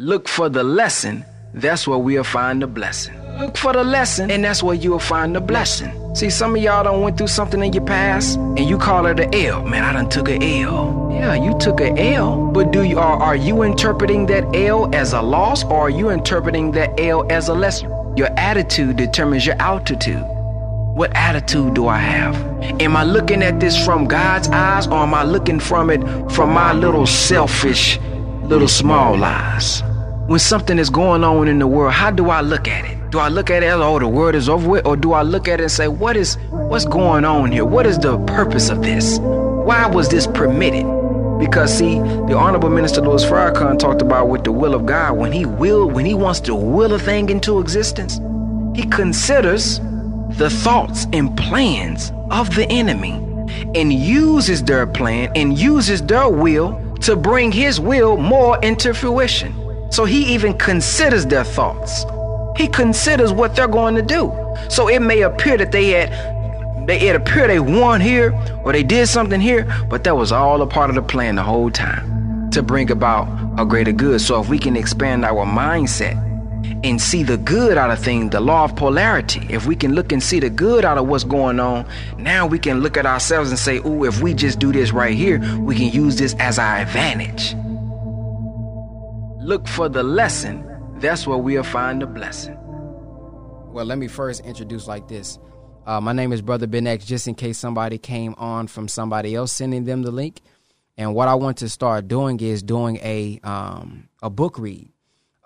Look for the lesson, that's where we'll find the blessing. Look for the lesson, and that's where you'll find the blessing. See, some of y'all done went through something in your past, and you call it an L. Man, I done took a L. Yeah, you took a L. But do you are, are you interpreting that L as a loss, or are you interpreting that L as a lesson? Your attitude determines your altitude. What attitude do I have? Am I looking at this from God's eyes, or am I looking from it from my little selfish, little small eyes? When something is going on in the world, how do I look at it? Do I look at it as, oh, the world is over with? Or do I look at it and say, what is, what's going on here? What is the purpose of this? Why was this permitted? Because see, the Honorable Minister Louis Farrakhan talked about with the will of God, when he will, when he wants to will a thing into existence, he considers the thoughts and plans of the enemy and uses their plan and uses their will to bring his will more into fruition. So he even considers their thoughts. He considers what they're going to do. So it may appear that they had they it appear they won here or they did something here, but that was all a part of the plan the whole time to bring about a greater good. So if we can expand our mindset and see the good out of things, the law of polarity, if we can look and see the good out of what's going on, now we can look at ourselves and say, "Ooh, if we just do this right here, we can use this as our advantage." Look for the lesson. That's where we'll find the blessing. Well, let me first introduce like this. Uh, my name is Brother Ben X, just in case somebody came on from somebody else sending them the link. And what I want to start doing is doing a um, a book read,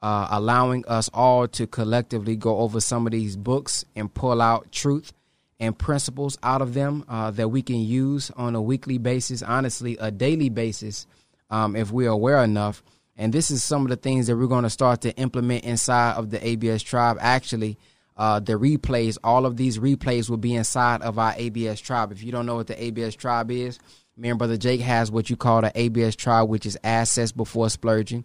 uh, allowing us all to collectively go over some of these books and pull out truth and principles out of them uh, that we can use on a weekly basis, honestly, a daily basis, um, if we're aware enough and this is some of the things that we're going to start to implement inside of the ABS tribe. Actually, uh, the replays, all of these replays will be inside of our ABS tribe. If you don't know what the ABS tribe is, me and Brother Jake has what you call the ABS tribe, which is assets before splurging.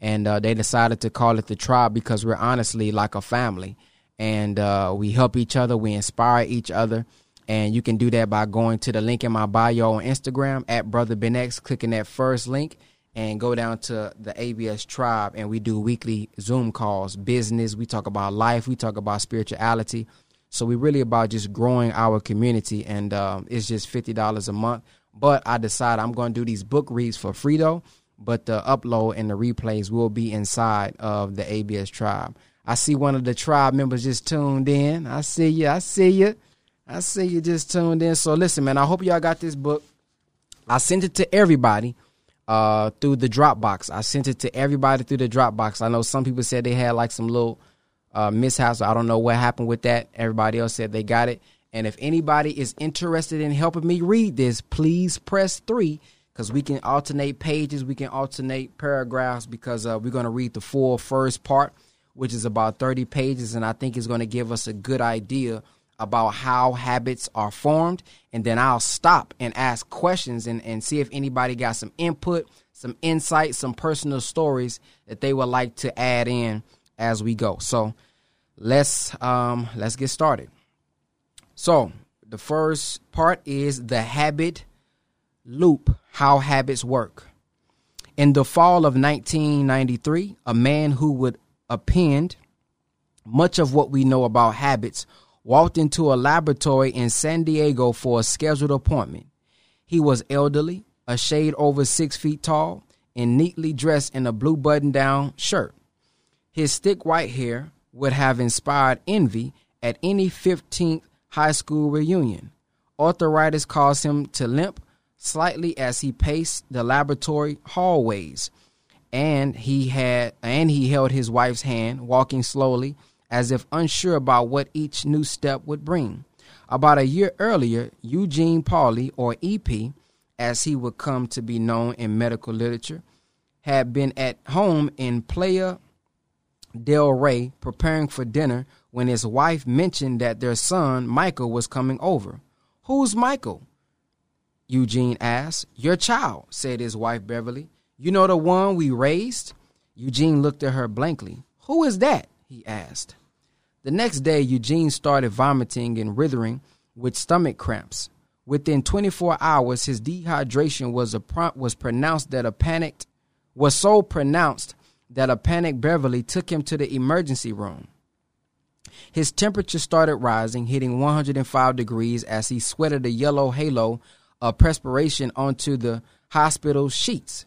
And uh, they decided to call it the tribe because we're honestly like a family. And uh, we help each other, we inspire each other. And you can do that by going to the link in my bio on Instagram at Brother Ben X, clicking that first link and go down to the ABS tribe and we do weekly Zoom calls, business, we talk about life, we talk about spirituality. So we're really about just growing our community and um, it's just $50 a month. But I decided I'm going to do these book reads for free though, but the upload and the replays will be inside of the ABS tribe. I see one of the tribe members just tuned in. I see you. I see you. I see you just tuned in. So listen, man, I hope y'all got this book. I sent it to everybody uh, through the Dropbox. I sent it to everybody through the Dropbox. I know some people said they had like some little uh, mishaps. I don't know what happened with that. Everybody else said they got it. And if anybody is interested in helping me read this, please press three because we can alternate pages, we can alternate paragraphs because uh, we're going to read the full first part, which is about 30 pages. And I think it's going to give us a good idea about how habits are formed. And then I'll stop and ask questions and, and see if anybody got some input, some insight, some personal stories that they would like to add in as we go. So let's um, let's get started. So the first part is the habit loop, how habits work. In the fall of 1993, a man who would append much of what we know about habits walked into a laboratory in San Diego for a scheduled appointment. He was elderly, a shade over six feet tall, and neatly dressed in a blue button down shirt. His thick white hair would have inspired envy at any 15th high school reunion. Arthritis caused him to limp slightly as he paced the laboratory hallways, and he had and he held his wife's hand, walking slowly as if unsure about what each new step would bring. About a year earlier, Eugene Pauly, or EP, as he would come to be known in medical literature, had been at home in Playa del Rey preparing for dinner when his wife mentioned that their son, Michael, was coming over. Who's Michael? Eugene asked. Your child, said his wife Beverly. You know the one we raised? Eugene looked at her blankly. Who is that? he asked. The next day, Eugene started vomiting and writhing with stomach cramps. Within 24 hours, his dehydration was a was pronounced that a panicked was so pronounced that a panicked Beverly took him to the emergency room. His temperature started rising, hitting 105 degrees as he sweated a yellow halo of perspiration onto the hospital sheets.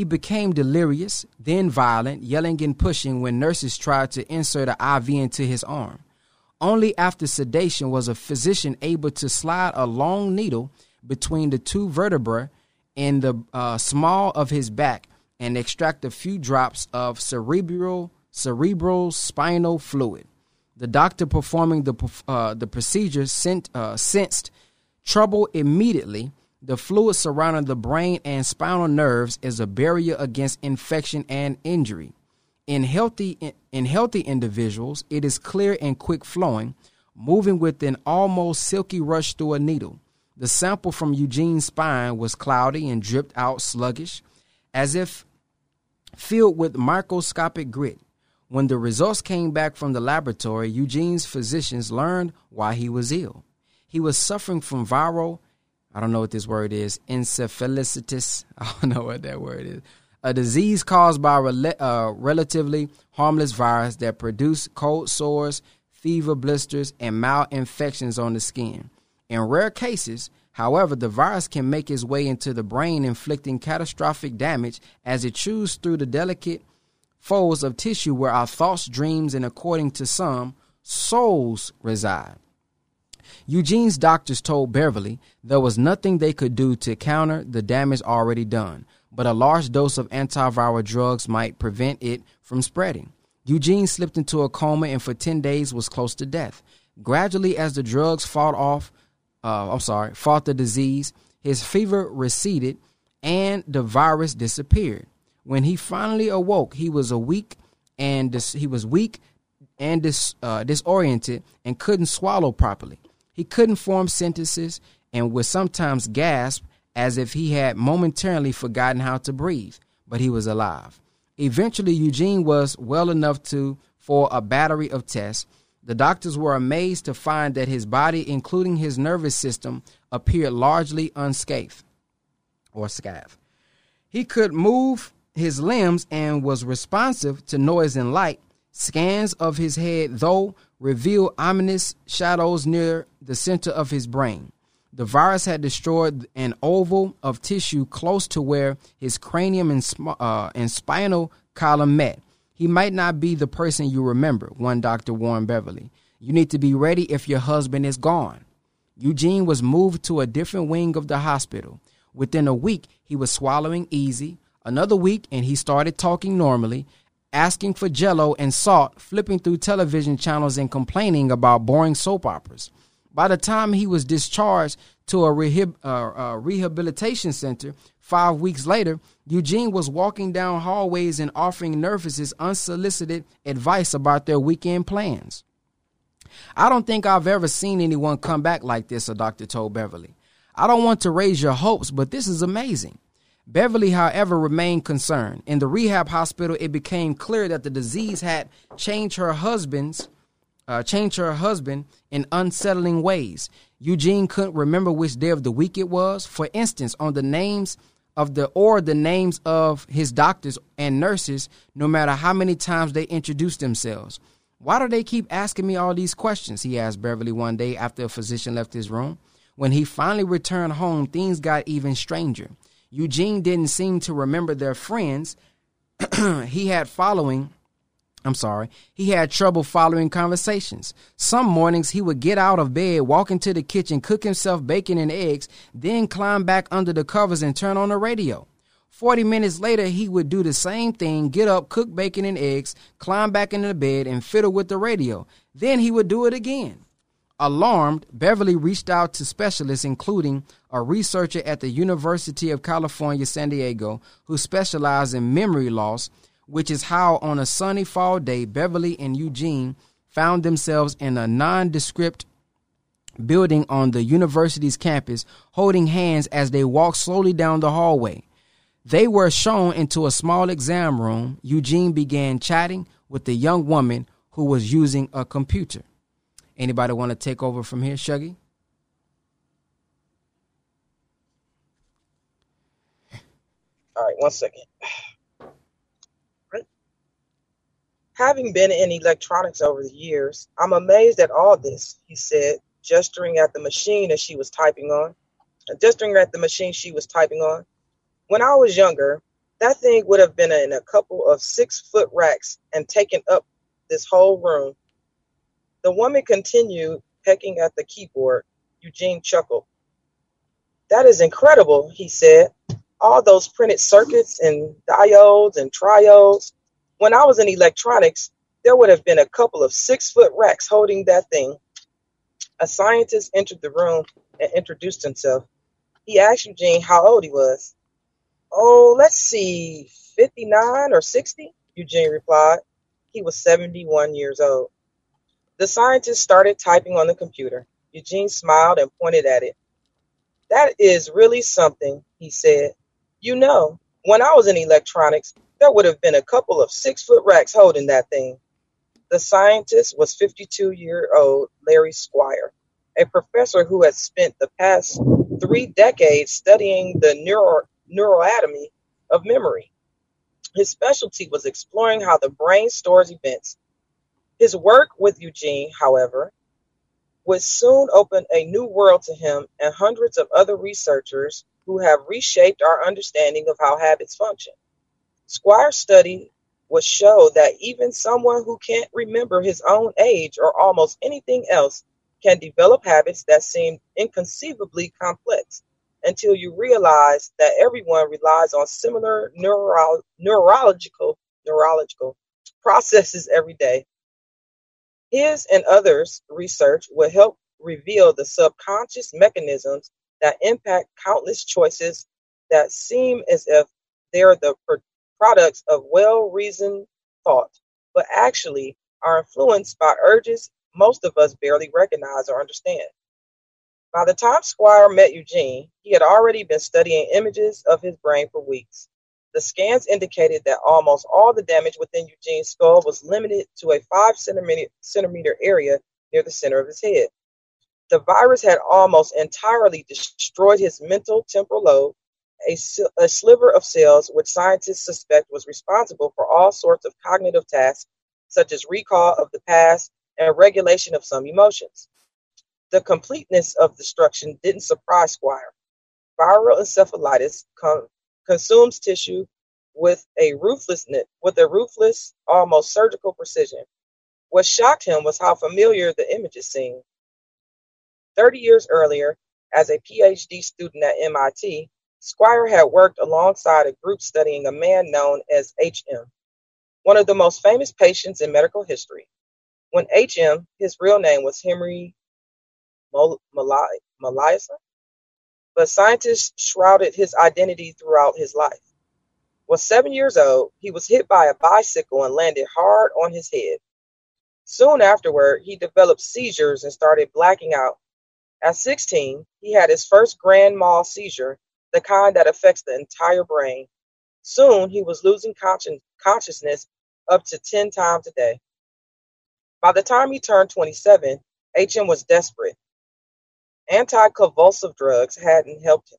He became delirious, then violent, yelling and pushing when nurses tried to insert an IV into his arm. Only after sedation was a physician able to slide a long needle between the two vertebrae in the uh, small of his back and extract a few drops of cerebral cerebral spinal fluid. The doctor performing the uh, the procedure sent, uh, sensed trouble immediately. The fluid surrounding the brain and spinal nerves is a barrier against infection and injury. In healthy in healthy individuals, it is clear and quick flowing, moving with an almost silky rush through a needle. The sample from Eugene's spine was cloudy and dripped out sluggish, as if filled with microscopic grit. When the results came back from the laboratory, Eugene's physicians learned why he was ill. He was suffering from viral, I don't know what this word is, encephalitis. I don't know what that word is. A disease caused by a uh, relatively harmless virus that produce cold sores, fever blisters, and mild infections on the skin. In rare cases, however, the virus can make its way into the brain, inflicting catastrophic damage as it chews through the delicate folds of tissue where our thoughts, dreams, and according to some, souls reside. Eugene's doctors told Beverly there was nothing they could do to counter the damage already done, but a large dose of antiviral drugs might prevent it from spreading. Eugene slipped into a coma and for 10 days was close to death. Gradually, as the drugs fought off, uh, I'm sorry, fought the disease, his fever receded and the virus disappeared. When he finally awoke, he was a weak and dis- he was weak and dis- uh, disoriented and couldn't swallow properly. He couldn't form sentences and would sometimes gasp as if he had momentarily forgotten how to breathe, but he was alive. Eventually, Eugene was well enough to for a battery of tests. The doctors were amazed to find that his body, including his nervous system, appeared largely unscathed or scathed. He could move his limbs and was responsive to noise and light. Scans of his head, though, revealed ominous shadows near the center of his brain. The virus had destroyed an oval of tissue close to where his cranium and, uh, and spinal column met. He might not be the person you remember, one doctor warned Beverly. You need to be ready if your husband is gone. Eugene was moved to a different wing of the hospital. Within a week, he was swallowing easy, Another week, and he started talking normally, asking for jello and salt, flipping through television channels and complaining about boring soap operas. By the time he was discharged to a rehab, uh, uh, rehabilitation center five weeks later, Eugene was walking down hallways and offering nurses unsolicited advice about their weekend plans. I don't think I've ever seen anyone come back like this, a doctor told Beverly. I don't want to raise your hopes, but this is amazing. Beverly, however, remained concerned. In the rehab hospital, it became clear that the disease had changed her husband's uh, changed her husband in unsettling ways. Eugene couldn't remember which day of the week it was. For instance, on the names of the or the names of his doctors and nurses, no matter how many times they introduced themselves. Why do they keep asking me all these questions? He asked Beverly one day after a physician left his room. When he finally returned home, things got even stranger. Eugene didn't seem to remember their friends. he had following I'm sorry, he had trouble following conversations. Some mornings he would get out of bed, walk into the kitchen, cook himself bacon and eggs, then climb back under the covers and turn on the radio. 40 minutes later, he would do the same thing, get up, cook bacon and eggs, climb back into bed, and fiddle with the radio. Then he would do it again. Alarmed, Beverly reached out to specialists, including a researcher at the University of California, San Diego, who specialized in memory loss, which is how, on a sunny fall day, Beverly and Eugene found themselves in a nondescript building on the university's campus, holding hands as they walked slowly down the hallway. They were shown into a small exam room. Eugene began chatting with the young woman who was using a computer. Anybody want to take over from here, Shuggy? All right, one second. Having been in electronics over the years, I'm amazed at all this, he said, gesturing at the machine as she was typing on. Gesturing at the machine she was typing on. When I was younger, that thing would have been in a couple of six foot racks and taken up this whole room. The woman continued pecking at the keyboard. Eugene chuckled. That is incredible, he said. All those printed circuits and diodes and triodes. When I was in electronics, there would have been a couple of six foot racks holding that thing. A scientist entered the room and introduced himself. He asked Eugene how old he was. Oh, let's see, 59 or 60, Eugene replied. He was 71 years old. The scientist started typing on the computer. Eugene smiled and pointed at it. That is really something, he said. You know, when I was in electronics, there would have been a couple of six foot racks holding that thing. The scientist was 52 year old Larry Squire, a professor who had spent the past three decades studying the neuro, neuroanatomy of memory. His specialty was exploring how the brain stores events. His work with Eugene, however, would soon open a new world to him and hundreds of other researchers who have reshaped our understanding of how habits function. Squire's study would show that even someone who can't remember his own age or almost anything else can develop habits that seem inconceivably complex until you realize that everyone relies on similar neuro- neurological neurological processes every day. His and others' research will help reveal the subconscious mechanisms that impact countless choices that seem as if they're the products of well-reasoned thought, but actually are influenced by urges most of us barely recognize or understand. By the time Squire met Eugene, he had already been studying images of his brain for weeks. The scans indicated that almost all the damage within Eugene's skull was limited to a 5 centimeter, area near the center of his head. The virus had almost entirely destroyed his medial temporal lobe, a, a sliver of cells which scientists suspect was responsible for all sorts of cognitive tasks, such as recall of the past and regulation of some emotions. The completeness of destruction didn't surprise Squire. Viral encephalitis con- consumes tissue with a ruthlessness, with a ruthless, almost surgical precision. What shocked him was how familiar the images seemed. Thirty years earlier, as a PhD student at MIT, Squire had worked alongside a group studying a man known as HM, one of the most famous patients in medical history. When HM, his real name was Henry Molaison, but scientists shrouded his identity throughout his life. Was seven years old, he was hit by a bicycle and landed hard on his head. Soon afterward, he developed seizures and started blacking out. At 16, he had his first grand mal seizure, the kind that affects the entire brain. Soon, he was losing consciousness up to 10 times a day. By the time he turned 27, HM was desperate. Anti-convulsive drugs hadn't helped him.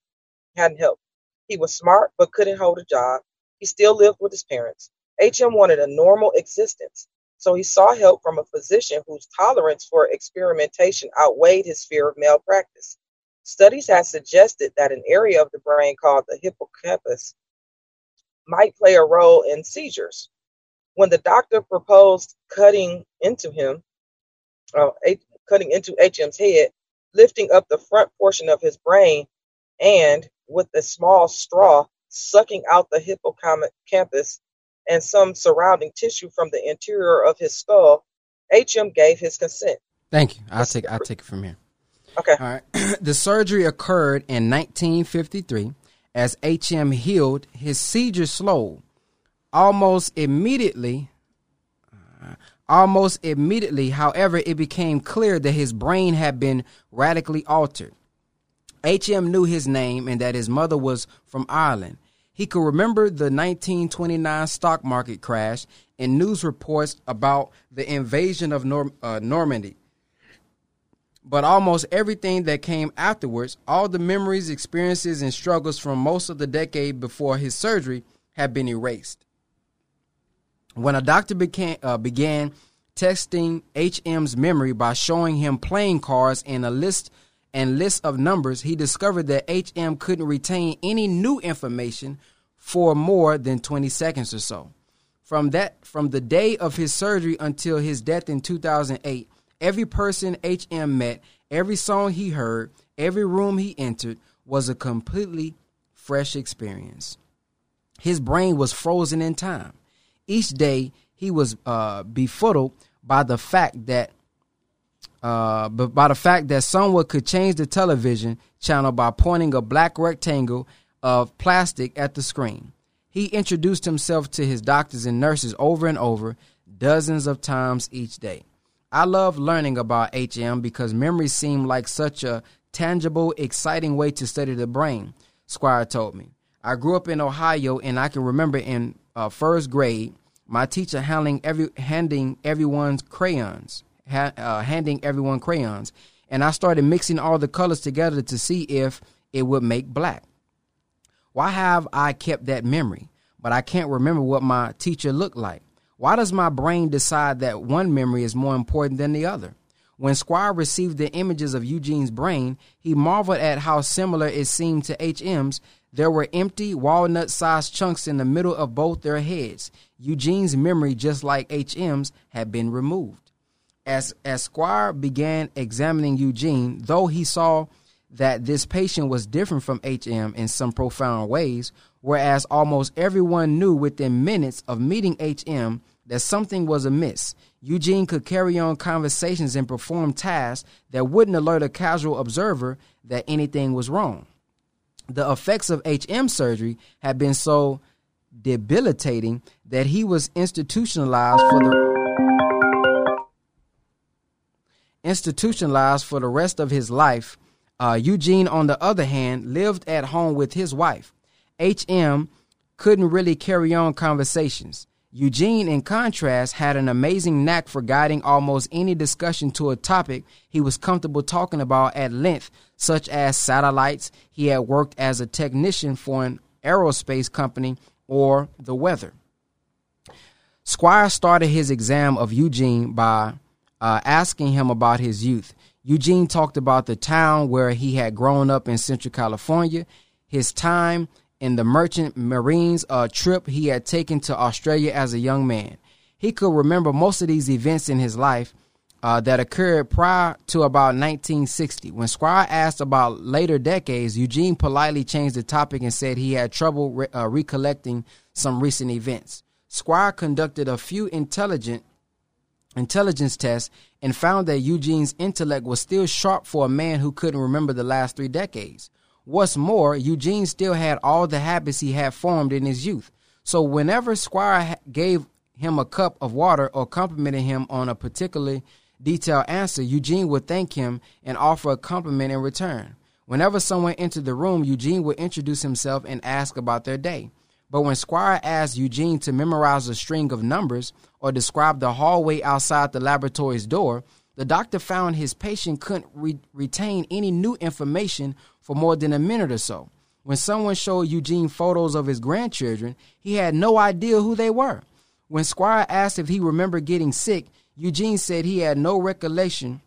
Hadn't helped. He was smart but couldn't hold a job. He still lived with his parents. HM wanted a normal existence, so he sought help from a physician whose tolerance for experimentation outweighed his fear of malpractice. Studies had suggested that an area of the brain called the hippocampus might play a role in seizures. When the doctor proposed cutting into him, uh, cutting into HM's head, lifting up the front portion of his brain and, with a small straw, sucking out the hippocampus and some surrounding tissue from the interior of his skull, HM gave his consent. Thank you. I'll take I'll take it from here. Okay. All right. the surgery occurred in 1953 as HM healed, his seizure slowed. Almost immediately, Almost immediately, however, it became clear that his brain had been radically altered. HM knew his name and that his mother was from Ireland. He could remember the 1929 stock market crash and news reports about the invasion of Norm- uh, Normandy. But almost everything that came afterwards, all the memories, experiences, and struggles from most of the decade before his surgery, had been erased. When a doctor began, uh, began testing HM's memory by showing him playing cards and a list and list of numbers, he discovered that HM couldn't retain any new information for more than 20 seconds or so. From that from the day of his surgery until his death in 2008, every person HM met, every song he heard, every room he entered was a completely fresh experience. His brain was frozen in time. Each day he was uh, befuddled by the fact that uh, but by the fact that someone could change the television channel by pointing a black rectangle of plastic at the screen. He introduced himself to his doctors and nurses over and over, dozens of times each day. I love learning about HM because memories seem like such a tangible, exciting way to study the brain, Squire told me. I grew up in Ohio and I can remember in uh, first grade my teacher handing every handing everyone's crayons, ha, uh, handing everyone crayons, and I started mixing all the colors together to see if it would make black. Why have I kept that memory, but I can't remember what my teacher looked like? Why does my brain decide that one memory is more important than the other? When Squire received the images of Eugene's brain, he marveled at how similar it seemed to HM's there were empty, walnut sized chunks in the middle of both their heads. Eugene's memory, just like HM's, had been removed. As, as Squire began examining Eugene, though he saw that this patient was different from HM in some profound ways, whereas almost everyone knew within minutes of meeting HM that something was amiss. Eugene could carry on conversations and perform tasks that wouldn't alert a casual observer that anything was wrong the effects of HM surgery had been so debilitating that he was institutionalized for the institutionalized for the rest of his life. Uh, Eugene, on the other hand, lived at home with his wife. HM couldn't really carry on conversations. Eugene, in contrast, had an amazing knack for guiding almost any discussion to a topic he was comfortable talking about at length, such as satellites. He had worked as a technician for an aerospace company or the weather. Squire started his exam of Eugene by uh, asking him about his youth. Eugene talked about the town where he had grown up in Central California, his time in the Merchant Marines uh, trip he had taken to Australia as a young man. He could remember most of these events in his life uh, that occurred prior to about 1960. When Squire asked about later decades, Eugene politely changed the topic and said he had trouble re- uh, recollecting some recent events. Squire conducted a few intelligent intelligence tests and found that Eugene's intellect was still sharp for a man who couldn't remember the last three decades. What's more, Eugene still had all the habits he had formed in his youth. So whenever Squire gave him a cup of water or complimented him on a particularly detailed answer, Eugene would thank him and offer a compliment in return. Whenever someone entered the room, Eugene would introduce himself and ask about their day. But when Squire asked Eugene to memorize a string of numbers or describe the hallway outside the laboratory's door, the doctor found his patient couldn't re- retain any new information for more than a minute or so. When someone showed Eugene photos of his grandchildren, he had no idea who they were. When Squire asked if he remembered getting sick, Eugene said he had no recollection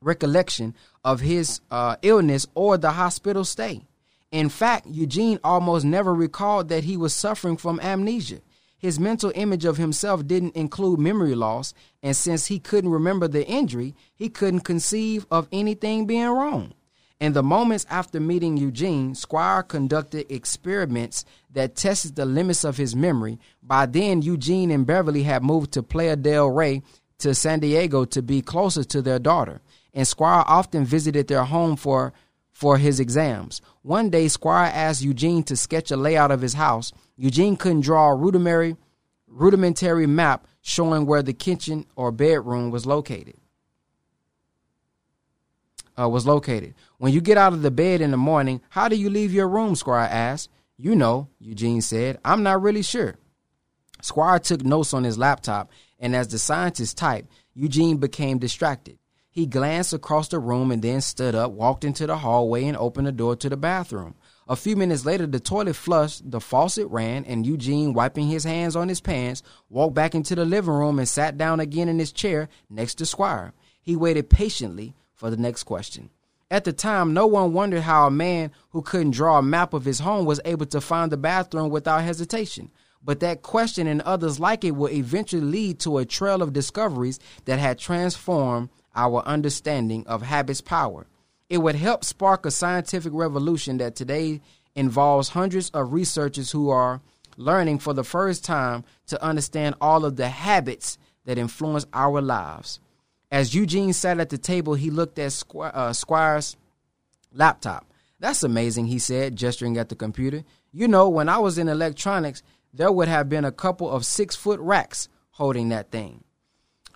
recollection of his uh, illness or the hospital stay. In fact, Eugene almost never recalled that he was suffering from amnesia. His mental image of himself didn't include memory loss, and since he couldn't remember the injury, he couldn't conceive of anything being wrong. In the moments after meeting Eugene, Squire conducted experiments that tested the limits of his memory. By then, Eugene and Beverly had moved to Playa del Rey to San Diego to be closer to their daughter, and Squire often visited their home for for his exams. One day, Squire asked Eugene to sketch a layout of his house. Eugene couldn't draw a rudimentary rudimentary map showing where the kitchen or bedroom was located uh, was located. When you get out of the bed in the morning, how do you leave your room? Squire asked. You know, Eugene said. I'm not really sure. Squire took notes on his laptop, and as the scientist typed, Eugene became distracted. He glanced across the room and then stood up, walked into the hallway, and opened the door to the bathroom. A few minutes later, the toilet flushed, the faucet ran, and Eugene, wiping his hands on his pants, walked back into the living room and sat down again in his chair next to Squire. He waited patiently for the next question. At the time, no one wondered how a man who couldn't draw a map of his home was able to find the bathroom without hesitation. But that question and others like it will eventually lead to a trail of discoveries that had transformed our understanding of habit's power. It would help spark a scientific revolution that today involves hundreds of researchers who are learning for the first time to understand all of the habits that influence our lives. As Eugene sat at the table, he looked at Squ- uh, Squire's laptop. That's amazing, he said, gesturing at the computer. You know, when I was in electronics, there would have been a couple of six foot racks holding that thing.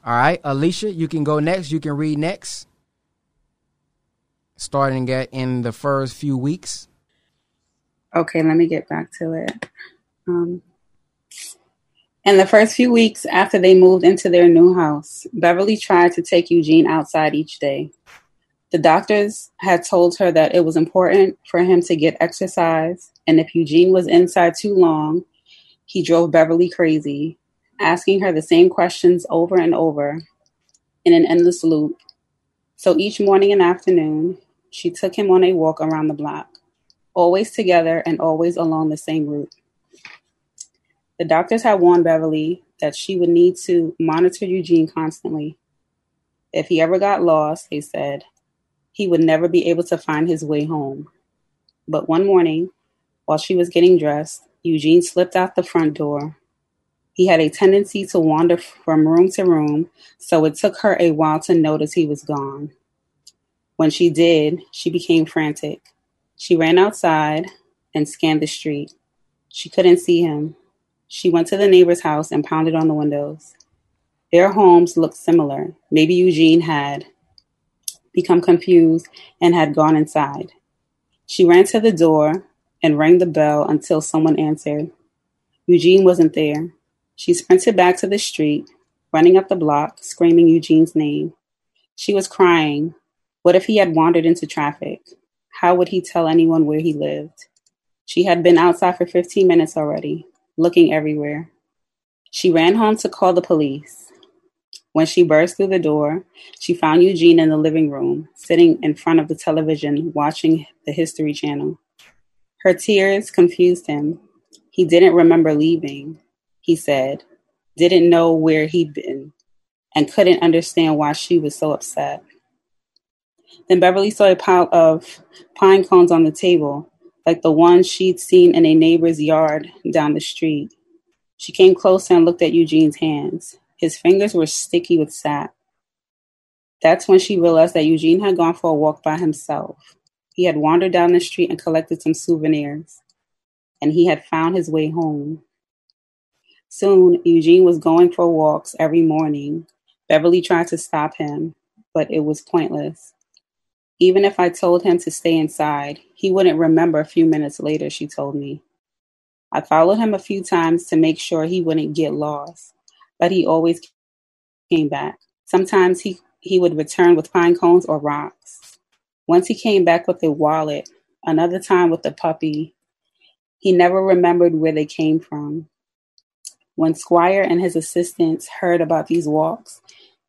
All right, Alicia, you can go next. You can read next starting at in the first few weeks? Okay, let me get back to it. Um, in the first few weeks after they moved into their new house, Beverly tried to take Eugene outside each day. The doctors had told her that it was important for him to get exercise, and if Eugene was inside too long, he drove Beverly crazy, asking her the same questions over and over in an endless loop. So each morning and afternoon, she took him on a walk around the block, always together and always along the same route. The doctors had warned Beverly that she would need to monitor Eugene constantly. If he ever got lost, they said, he would never be able to find his way home. But one morning, while she was getting dressed, Eugene slipped out the front door. He had a tendency to wander from room to room, so it took her a while to notice he was gone. When she did, she became frantic. She ran outside and scanned the street. She couldn't see him. She went to the neighbor's house and pounded on the windows. Their homes looked similar. Maybe Eugene had become confused and had gone inside. She ran to the door and rang the bell until someone answered. Eugene wasn't there. She sprinted back to the street, running up the block, screaming Eugene's name. She was crying, what if he had wandered into traffic? How would he tell anyone where he lived? She had been outside for 15 minutes already, looking everywhere. She ran home to call the police. When she burst through the door, she found Eugene in the living room, sitting in front of the television, watching the History Channel. Her tears confused him. He didn't remember leaving, he said, didn't know where he'd been, and couldn't understand why she was so upset. Then Beverly saw a pile of pine cones on the table, like the ones she'd seen in a neighbor's yard down the street. She came closer and looked at Eugene's hands. His fingers were sticky with sap. That's when she realized that Eugene had gone for a walk by himself. He had wandered down the street and collected some souvenirs, and he had found his way home. Soon, Eugene was going for walks every morning. Beverly tried to stop him, but it was pointless. Even if I told him to stay inside, he wouldn't remember a few minutes later, she told me. I followed him a few times to make sure he wouldn't get lost, but he always came back. Sometimes he, he would return with pine cones or rocks. Once he came back with a wallet, another time with a puppy. He never remembered where they came from. When Squire and his assistants heard about these walks,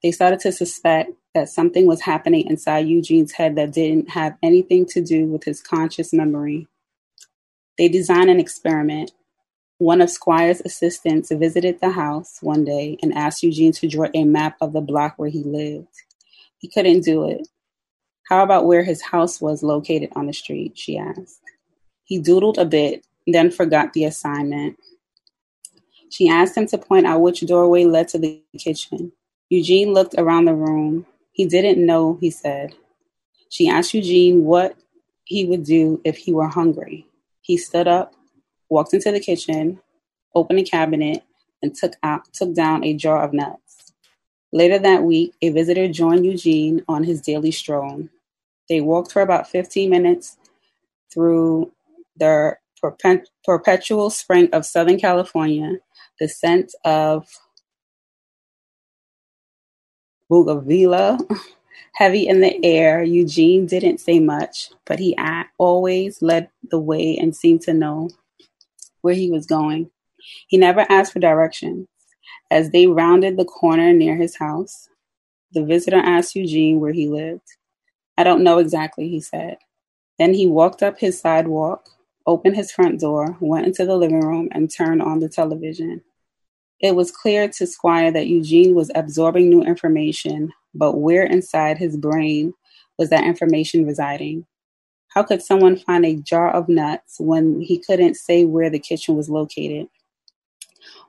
they started to suspect that something was happening inside Eugene's head that didn't have anything to do with his conscious memory. They designed an experiment. One of Squire's assistants visited the house one day and asked Eugene to draw a map of the block where he lived. He couldn't do it. How about where his house was located on the street? she asked. He doodled a bit, then forgot the assignment. She asked him to point out which doorway led to the kitchen. Eugene looked around the room. He didn't know, he said. She asked Eugene what he would do if he were hungry. He stood up, walked into the kitchen, opened a cabinet, and took out took down a jar of nuts. Later that week, a visitor joined Eugene on his daily stroll. They walked for about 15 minutes through the perpetual spring of Southern California, the scent of bougainvillea Heavy in the air, Eugene didn't say much, but he always led the way and seemed to know where he was going. He never asked for directions. As they rounded the corner near his house, the visitor asked Eugene where he lived. I don't know exactly, he said. Then he walked up his sidewalk, opened his front door, went into the living room, and turned on the television. It was clear to Squire that Eugene was absorbing new information, but where inside his brain was that information residing? How could someone find a jar of nuts when he couldn't say where the kitchen was located?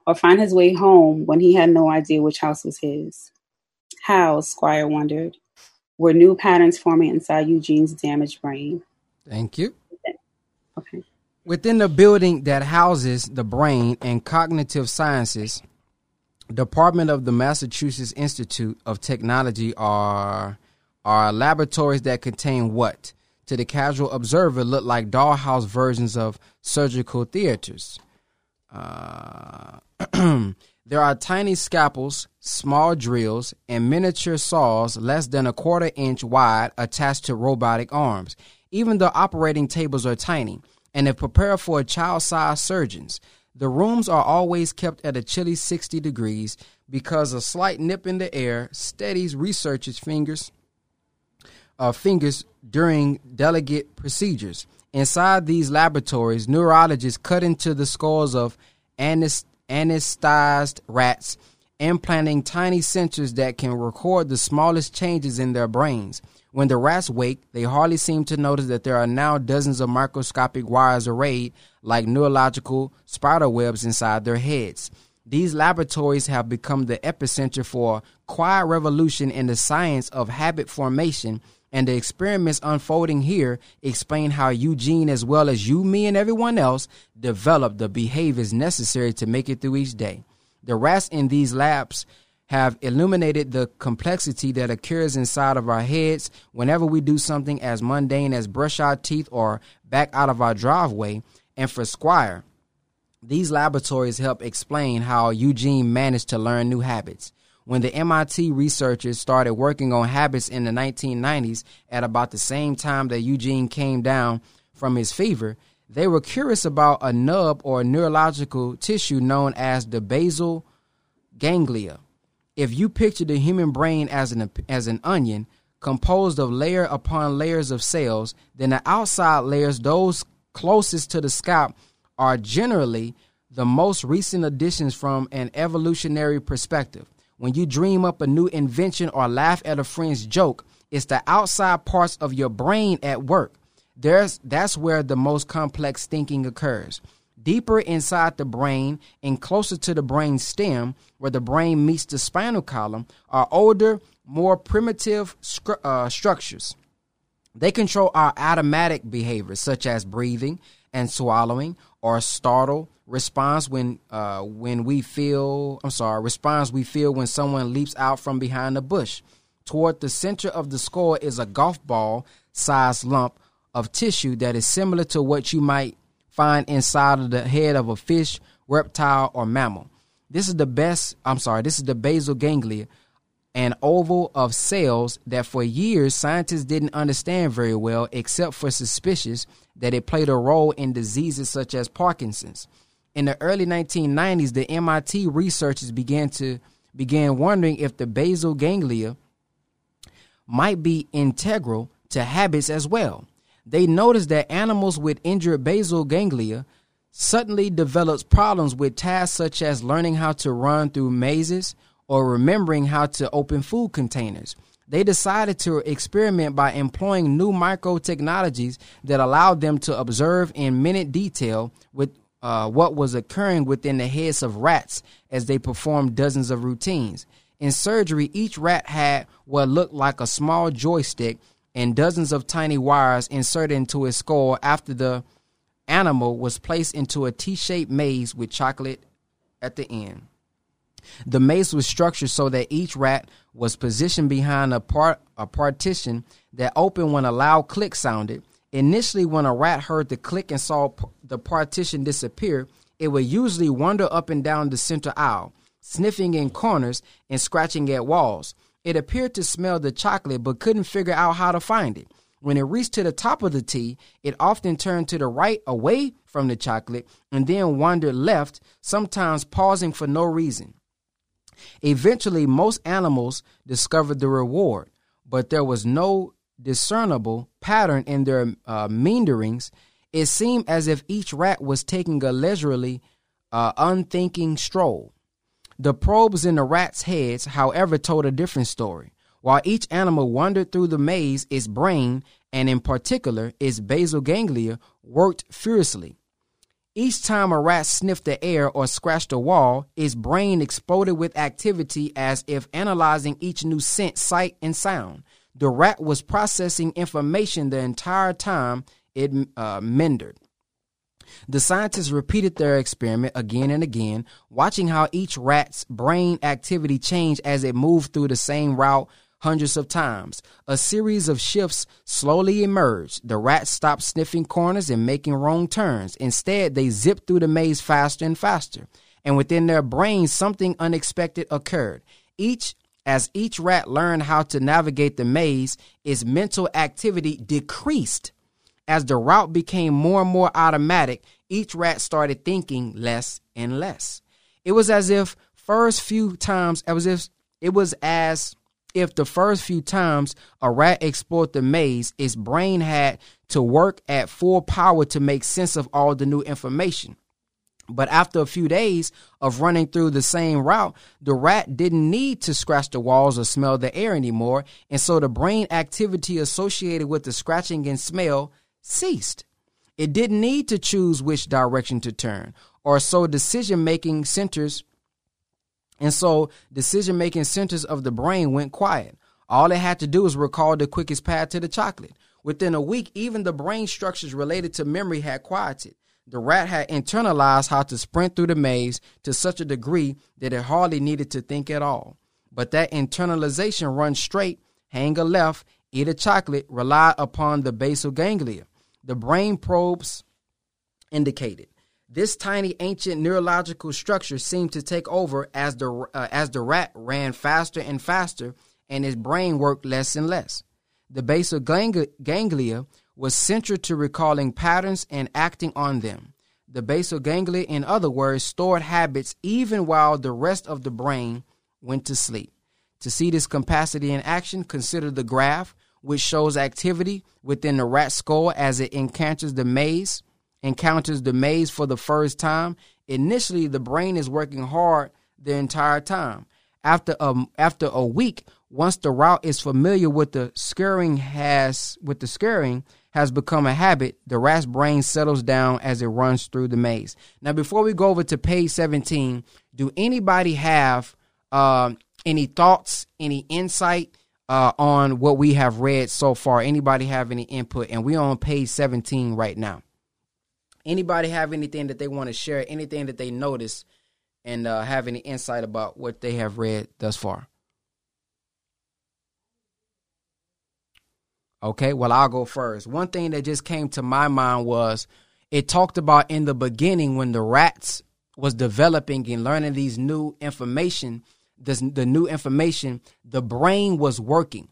Or find his way home when he had no idea which house was his? How, Squire wondered, were new patterns forming inside Eugene's damaged brain? Thank you. Okay. Within the building that houses the brain and cognitive sciences, Department of the Massachusetts Institute of Technology are are laboratories that contain what to the casual observer look like dollhouse versions of surgical theaters. Uh, there are tiny scalpels, small drills, and miniature saws less than a quarter inch wide attached to robotic arms. Even the operating tables are tiny, and if prepared for a child-sized surgeons. The rooms are always kept at a chilly 60 degrees because a slight nip in the air steadies researchers' fingers uh, fingers during delicate procedures. Inside these laboratories, neurologists cut into the skulls of anesthetized rats, implanting tiny sensors that can record the smallest changes in their brains. When the rats wake, they hardly seem to notice that there are now dozens of microscopic wires arrayed like neurological spider webs inside their heads. These laboratories have become the epicenter for a quiet revolution in the science of habit formation and the experiments unfolding here explain how Eugene, as well as you, me, and everyone else, develop the behaviors necessary to make it through each day. The rats in these labs have illuminated the complexity that occurs inside of our heads whenever we do something as mundane as brush our teeth or back out of our driveway. And for Squire, these laboratories help explain how Eugene managed to learn new habits. When the MIT researchers started working on habits in the 1990s, at about the same time that Eugene came down from his fever, they were curious about a nub or neurological tissue known as the basal ganglia. If you picture the human brain as an as an onion composed of layer upon layers of cells, then the outside layers, those closest to the scalp, are generally the most recent additions from an evolutionary perspective. When you dream up a new invention or laugh at a friend's joke, it's the outside parts of your brain at work. There's that's where the most complex thinking occurs. Deeper inside the brain and closer to the brain stem, where the brain meets the spinal column, are older, more primitive uh, structures. They control our automatic behaviors, such as breathing and swallowing, or startle response when uh, when we feel I'm sorry response we feel when someone leaps out from behind a bush. Toward the center of the skull is a golf ball sized lump of tissue that is similar to what you might find inside of the head of a fish, reptile, or mammal. This is the best I'm sorry, this is the basal ganglia, an oval of cells that for years scientists didn't understand very well except for suspicious that it played a role in diseases such as Parkinson's. In the early 1990s, the MIT researchers began to began wondering if the basal ganglia might be integral to habits as well. They noticed that animals with injured basal ganglia suddenly developed problems with tasks such as learning how to run through mazes or remembering how to open food containers. They decided to experiment by employing new micro technologies that allowed them to observe in minute detail with uh, what was occurring within the heads of rats as they performed dozens of routines. In surgery, each rat had what looked like a small joystick and dozens of tiny wires inserted into its skull after the animal was placed into a T shaped maze with chocolate at the end. The maze was structured so that each rat was positioned behind a part a partition that opened when a loud click sounded Initially, when a rat heard the click and saw the partition disappear, it would usually wander up and down the center aisle, sniffing in corners and scratching at walls. It appeared to smell the chocolate but couldn't figure out how to find it. When it reached to the top of the T, it often turned to the right away from the chocolate and then wandered left, sometimes pausing for no reason. Eventually, most animals discovered the reward, but there was no discernible pattern in their uh, meanderings. It seemed as if each rat was taking a leisurely, uh, unthinking stroll. The probes in the rats' heads, however, told a different story. While each animal wandered through the maze, its brain, and in particular its basal ganglia, worked furiously. Each time a rat sniffed the air or scratched a wall, its brain exploded with activity as if analyzing each new scent, sight, and sound. The rat was processing information the entire time it uh. The scientists repeated their experiment again and again, watching how each rat's brain activity changed as it moved through the same route hundreds of times. A series of shifts slowly emerged. The rats stopped sniffing corners and making wrong turns. Instead, they zipped through the maze faster and faster. And within their brains, something unexpected occurred. Each as each rat learned how to navigate the maze, its mental activity decreased. As the route became more and more automatic, each rat started thinking less and less. It was as if first few times, it was if it was as if the first few times a rat explored the maze, its brain had to work at full power to make sense of all the new information. But after a few days of running through the same route, the rat didn't need to scratch the walls or smell the air anymore, and so the brain activity associated with the scratching and smell ceased. It didn't need to choose which direction to turn, or so decision making centers and so decision making centers of the brain went quiet. All it had to do was recall the quickest path to the chocolate. Within a week, even the brain structures related to memory had quieted. The rat had internalized how to sprint through the maze to such a degree that it hardly needed to think at all. But that internalization run straight, hang a left, eat a chocolate relied upon the basal ganglia. The brain probes indicated. This tiny ancient neurological structure seemed to take over as the uh, as the rat ran faster and faster and his brain worked less and less. The basal ganglia was central to recalling patterns and acting on them. The basal ganglia, in other words, stored habits even while the rest of the brain went to sleep. To see this capacity in action, consider the graph, which shows activity within the rat skull as it encounters the maze encounters the maze for the first time, initially the brain is working hard the entire time. After a, after a week, once the route is familiar with the scurrying has with the scurrying has become a habit, the rat's brain settles down as it runs through the maze. Now, before we go over to page 17, do anybody have uh, any thoughts, any insight uh, on what we have read so far? Anybody have any input? And we're on page 17 right now anybody have anything that they want to share, anything that they notice, and uh, have any insight about what they have read thus far? Okay, well, I'll go first. One thing that just came to my mind was it talked about in the beginning when the rats was developing and learning these new information, this, the new information, the brain was working.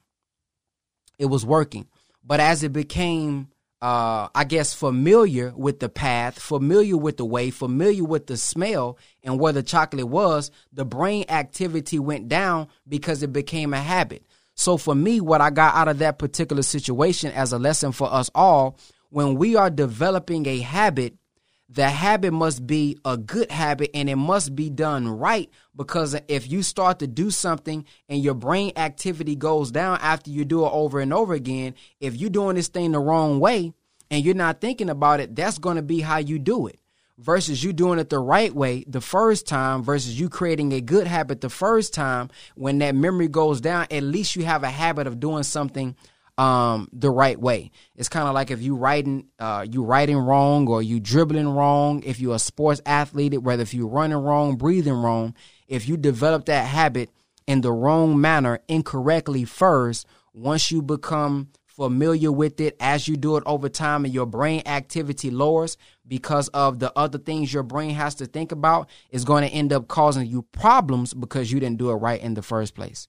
It was working. But as it became uh, I guess, familiar with the path, familiar with the way, familiar with the smell and where the chocolate was, the brain activity went down because it became a habit. So for me, what I got out of that particular situation as a lesson for us all, when we are developing a habit, the habit must be a good habit and it must be done right because if you start to do something and your brain activity goes down after you do it over and over again, if you're doing this thing the wrong way and you're not thinking about it, that's going to be how you do it. Versus you doing it the right way the first time, versus you creating a good habit the first time. When that memory goes down, at least you have a habit of doing something um, the right way. It's kind of like if you writing uh, you writing wrong or you dribbling wrong. If you're a sports athlete, whether if you're running wrong, breathing wrong, if you develop that habit in the wrong manner, incorrectly first, once you become familiar with it as you do it over time and your brain activity lowers because of the other things your brain has to think about is going to end up causing you problems because you didn't do it right in the first place.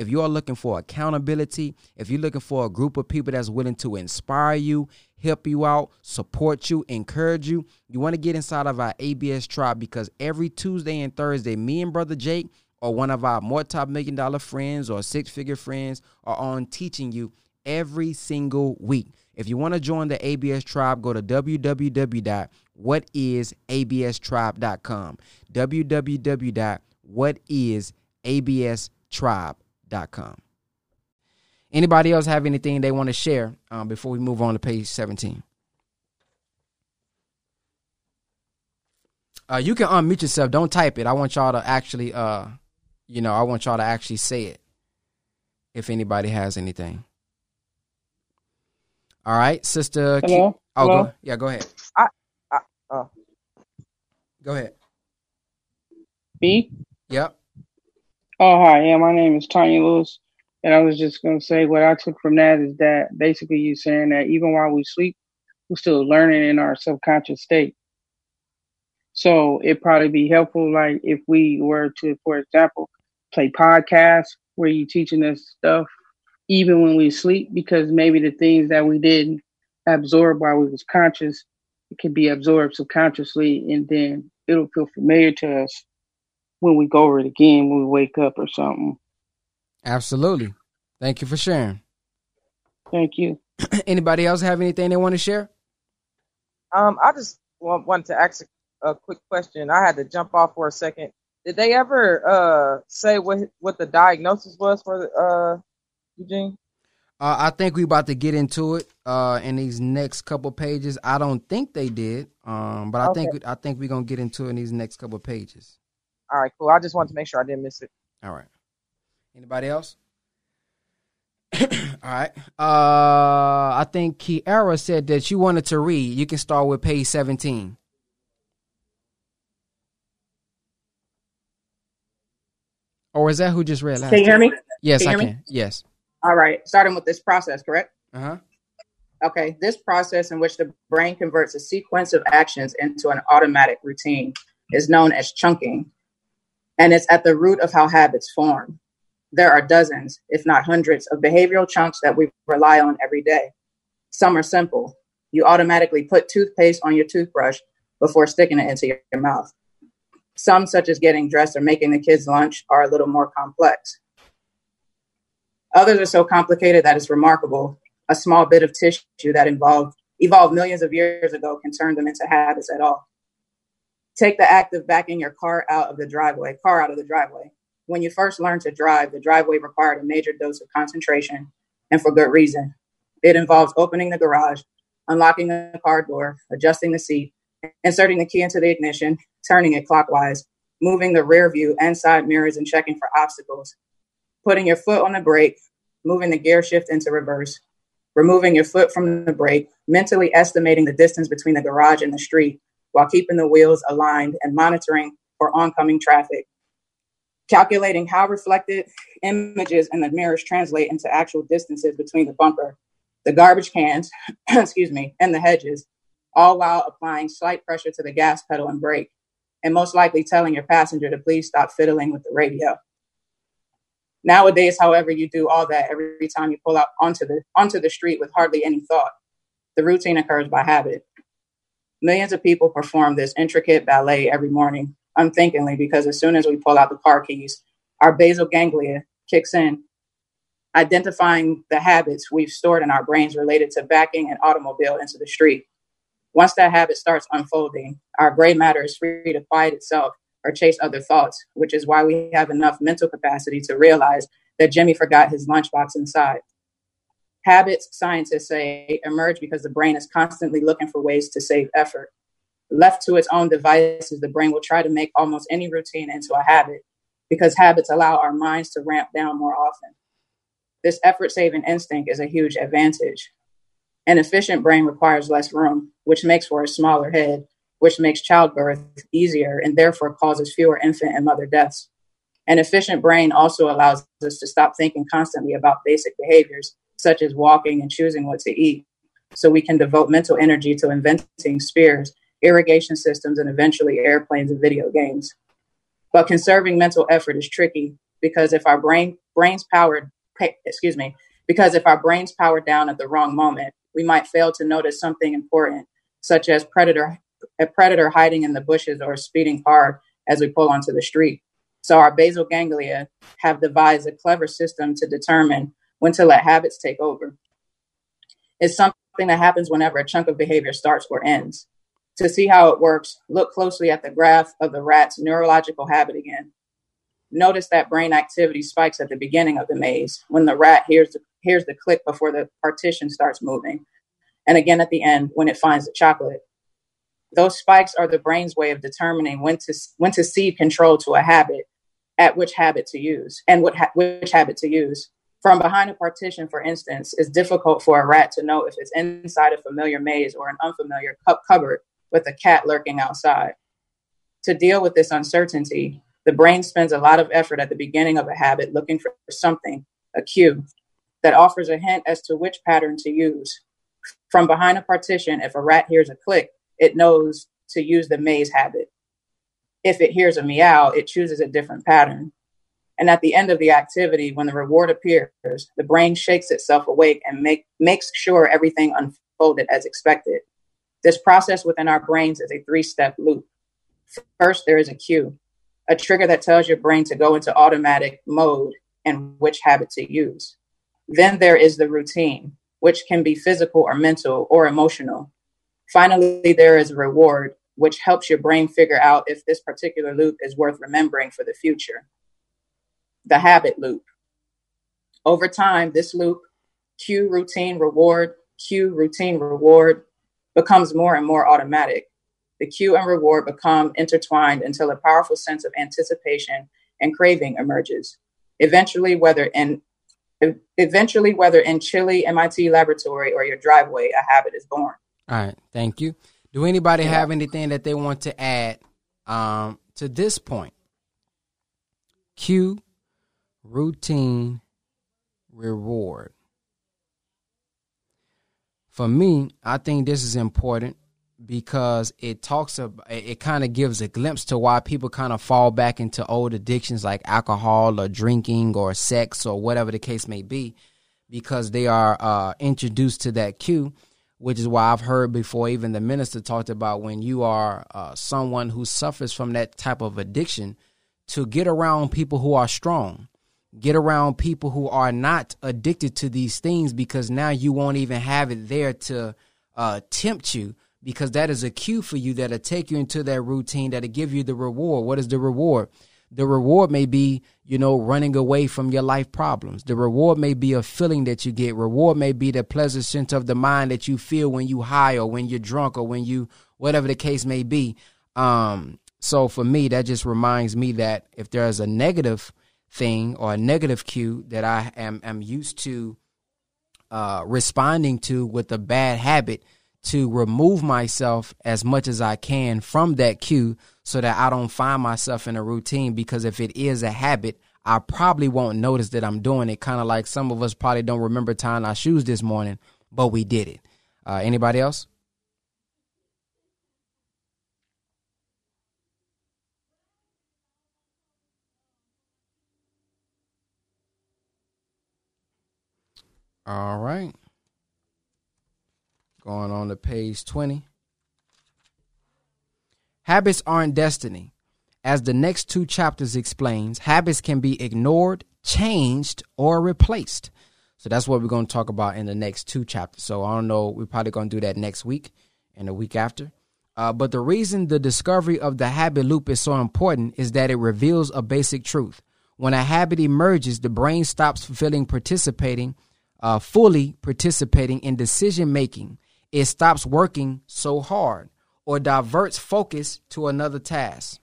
If you are looking for accountability, if you're looking for a group of people that's willing to inspire you, help you out, support you, encourage you, you want to get inside of our ABS Tribe because every Tuesday and Thursday, me and Brother Jake or one of our more top million dollar friends or six figure friends are on teaching you every single week. If you want to join the ABS tribe, go to www.whatisaBStribe.com. www.whatisaBStribe.com. Anybody else have anything they want to share um, before we move on to page 17? Uh, you can unmute yourself. Don't type it. I want y'all to actually, uh, you know, I want y'all to actually say it. If anybody has anything. All right, sister. Hello. oh, Hello? Go, yeah, go ahead. I, I, oh. Go ahead. B. Yep. Oh, hi. Yeah, my name is Tanya Lewis. And I was just going to say what I took from that is that basically you're saying that even while we sleep, we're still learning in our subconscious state. So it'd probably be helpful, like if we were to, for example, play podcasts where you're teaching us stuff even when we sleep, because maybe the things that we didn't absorb while we was conscious, it can be absorbed subconsciously, and then it'll feel familiar to us when we go over it again when we wake up or something. Absolutely. Thank you for sharing. Thank you. Anybody else have anything they want to share? Um, I just want, wanted to ask a, a quick question. I had to jump off for a second. Did they ever uh say what what the diagnosis was for uh Eugene? Uh, I think we about to get into it uh, in these next couple pages. I don't think they did, um, but I Okay. think I think we're gonna get into it in these next couple pages. All right, cool. I just wanted to make sure I didn't miss it. All right. Anybody else? All right. Uh, I think Kiara said that you wanted to read. You can start with page seventeen. Or is that who just read last? Can you hear me? Yes, Can I you hear can. me? Yes. All right. Starting with this process, correct? Uh huh. Okay. This process in which the brain converts a sequence of actions into an automatic routine is known as chunking, and it's at the root of how habits form. There are dozens, if not hundreds, of behavioral chunks that we rely on every day. Some are simple. You automatically put toothpaste on your toothbrush before sticking it into your- mouth. Some, such as getting dressed or making the kids' lunch, are a little more complex. Others are so complicated that it's remarkable. A small bit of tissue that involved, evolved millions of years ago can turn them into habits at all. Take the act of backing your car out of the driveway, car out of the driveway. When you first learned to drive, the driveway required a major dose of concentration, and for good reason. It involves opening the garage, unlocking the car door, adjusting the seat, inserting the key into the ignition, turning it clockwise, moving the rear view and side mirrors and checking for obstacles, putting your foot on the brake, moving the gear shift into reverse, removing your foot from the brake, mentally estimating the distance between the garage and the street while keeping the wheels aligned and monitoring for oncoming traffic, calculating how reflected images in the mirrors translate into actual distances between the bumper, the garbage cans, excuse me, and the hedges, all while applying slight pressure to the gas pedal and brake, and most likely telling your passenger to please stop fiddling with the radio. Nowadays, however, you do all that every time you pull out onto the onto the street with hardly any thought. The routine occurs by habit. Millions of people perform this intricate ballet every morning unthinkingly because as soon as we pull out the car keys, our basal ganglia kicks in, identifying the habits we've stored in our brains related to backing an automobile into the street. Once that habit starts unfolding, our gray matter is free to quiet itself or chase other thoughts, which is why we have enough mental capacity to realize that Jimmy forgot his lunchbox inside. Habits, scientists say, emerge because the brain is constantly looking for ways to save effort. Left to its own devices, the brain will try to make almost any routine into a habit because habits allow our minds to ramp down more often. This effort saving instinct is a huge advantage. An efficient brain requires less room, which makes for a smaller head, which makes childbirth easier and therefore causes fewer infant and mother deaths. An efficient brain also allows us to stop thinking constantly about basic behaviors, such as walking and choosing what to eat, so we can devote mental energy to inventing spears, irrigation systems, and eventually airplanes and video games. But conserving mental effort is tricky because if our brain brains powered excuse me, because if our brains powered down at the wrong moment, we might fail to notice something important, such as predator a predator hiding in the bushes or speeding car as we pull onto the street. So our basal ganglia have devised a clever system to determine when to let habits take over. It's something that happens whenever a chunk of behavior starts or ends. To see how it works, look closely at the graph of the rat's neurological habit again. Notice that brain activity spikes at the beginning of the maze when the rat hears the, hears the click before the partition starts moving, and again at the end when it finds the chocolate. Those spikes are the brain's way of determining when to when to cede control to a habit, at which habit to use, and what ha- which habit to use. From behind a partition, for instance, it's difficult for a rat to know if it's inside a familiar maze or an unfamiliar cup cupboard with a cat lurking outside. To deal with this uncertainty, the brain spends a lot of effort at the beginning of a habit looking for something, a cue, that offers a hint as to which pattern to use. From behind a partition, if a rat hears a click, it knows to use the maze habit. If it hears a meow, it chooses a different pattern. And at the end of the activity, when the reward appears, the brain shakes itself awake and make, makes sure everything unfolded as expected. This process within our brains is a three step loop. First, there is a cue, a trigger that tells your brain to go into automatic mode and which habit to use. Then there is the routine, which can be physical or mental or emotional. Finally, there is a reward, which helps your brain figure out if this particular loop is worth remembering for the future the habit loop. Over time, this loop, cue, routine, reward, cue, routine, reward, becomes more and more automatic. The cue and reward become intertwined until a powerful sense of anticipation and craving emerges. Eventually, whether in eventually whether in chilly MIT laboratory or your driveway, a habit is born. All right, thank you. Do anybody yeah. have anything that they want to add um, to this point? Cue routine reward. For me, I think this is important because it talks about it kind of gives a glimpse to why people kind of fall back into old addictions like alcohol or drinking or sex or whatever the case may be because they are uh, introduced to that cue which is why I've heard before even the minister talked about when you are uh, someone who suffers from that type of addiction to get around people who are strong Get around people who are not addicted to these things because now you won't even have it there to uh, tempt you because that is a cue for you that'll take you into that routine that'll give you the reward. What is the reward? The reward may be, you know, running away from your life problems. The reward may be a feeling that you get. Reward may be the pleasant sense of the mind that you feel when you high or when you're drunk or when you, whatever the case may be. Um, so for me, that just reminds me that if there's a negative thing or a negative cue that I am, am used to uh, responding to with a bad habit to remove myself as much as I can from that cue so that I don't find myself in a routine because if it is a habit, I probably won't notice that I'm doing it. Kind of like some of us probably don't remember tying our shoes this morning, but we did it. Uh, anybody else? All right. Going on to page 20. Habits aren't destiny. As the next two chapters explains, habits can be ignored, changed, or replaced. So that's what we're going to talk about in the next two chapters. So I don't know, we're probably going to do that next week and the week after. Uh, but the reason the discovery of the habit loop is so important is that it reveals a basic truth. When a habit emerges, the brain stops fulfilling participating uh, fully participating in decision making, it stops working so hard or diverts focus to another task.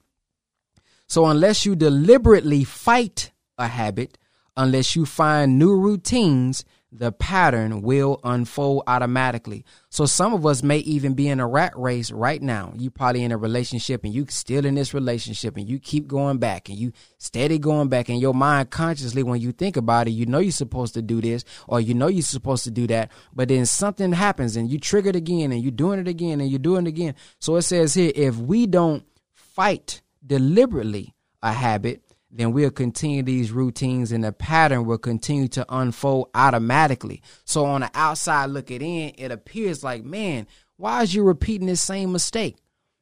So, unless you deliberately fight a habit, Unless you find new routines the pattern will unfold automatically. So some of us may even be in a rat race right now. You probably in a relationship and you still in this relationship and you keep going back and you steady going back in your mind consciously when you think about it, you know you're supposed to do this or you know you're supposed to do that, but then something happens and you trigger it again and you're doing it again and you're doing it again. So it says here, if we don't fight deliberately a habit, then we'll continue these routines and the pattern will continue to unfold automatically. So on the outside looking in, it appears like, man, why is you repeating this same mistake?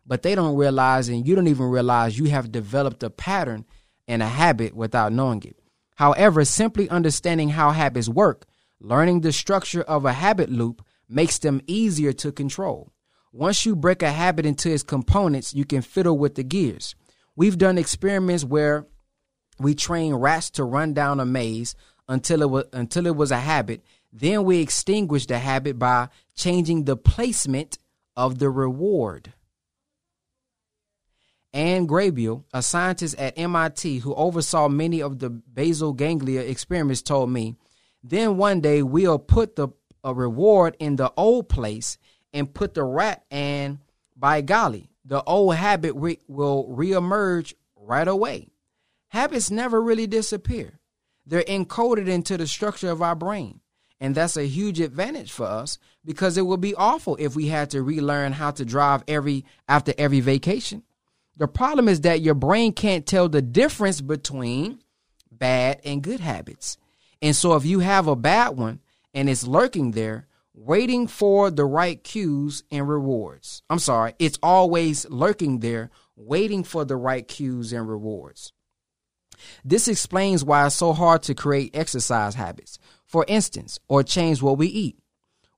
But they don't realize, and you don't even realize you have developed a pattern and a habit without knowing it. However, simply understanding how habits work, learning the structure of a habit loop makes them easier to control. Once you break a habit into its components, you can fiddle with the gears. We've done experiments where we trained rats to run down a maze until it was until it was a habit. Then we extinguished the habit by changing the placement of the reward. Ann Graybiel, a scientist at MIT who oversaw many of the basal ganglia experiments, told me, then one day we'll put the a reward in the old place and put the rat and by golly, the old habit re- will reemerge right away. Habits never really disappear. They're encoded into the structure of our brain. And that's a huge advantage for us because it would be awful if we had to relearn how to drive every after every vacation. The problem is that your brain can't tell the difference between bad and good habits. And so if you have a bad one and it's lurking there, waiting for the right cues and rewards. I'm sorry, it's always lurking there, waiting for the right cues and rewards. This explains why it's so hard to create exercise habits, for instance, or change what we eat.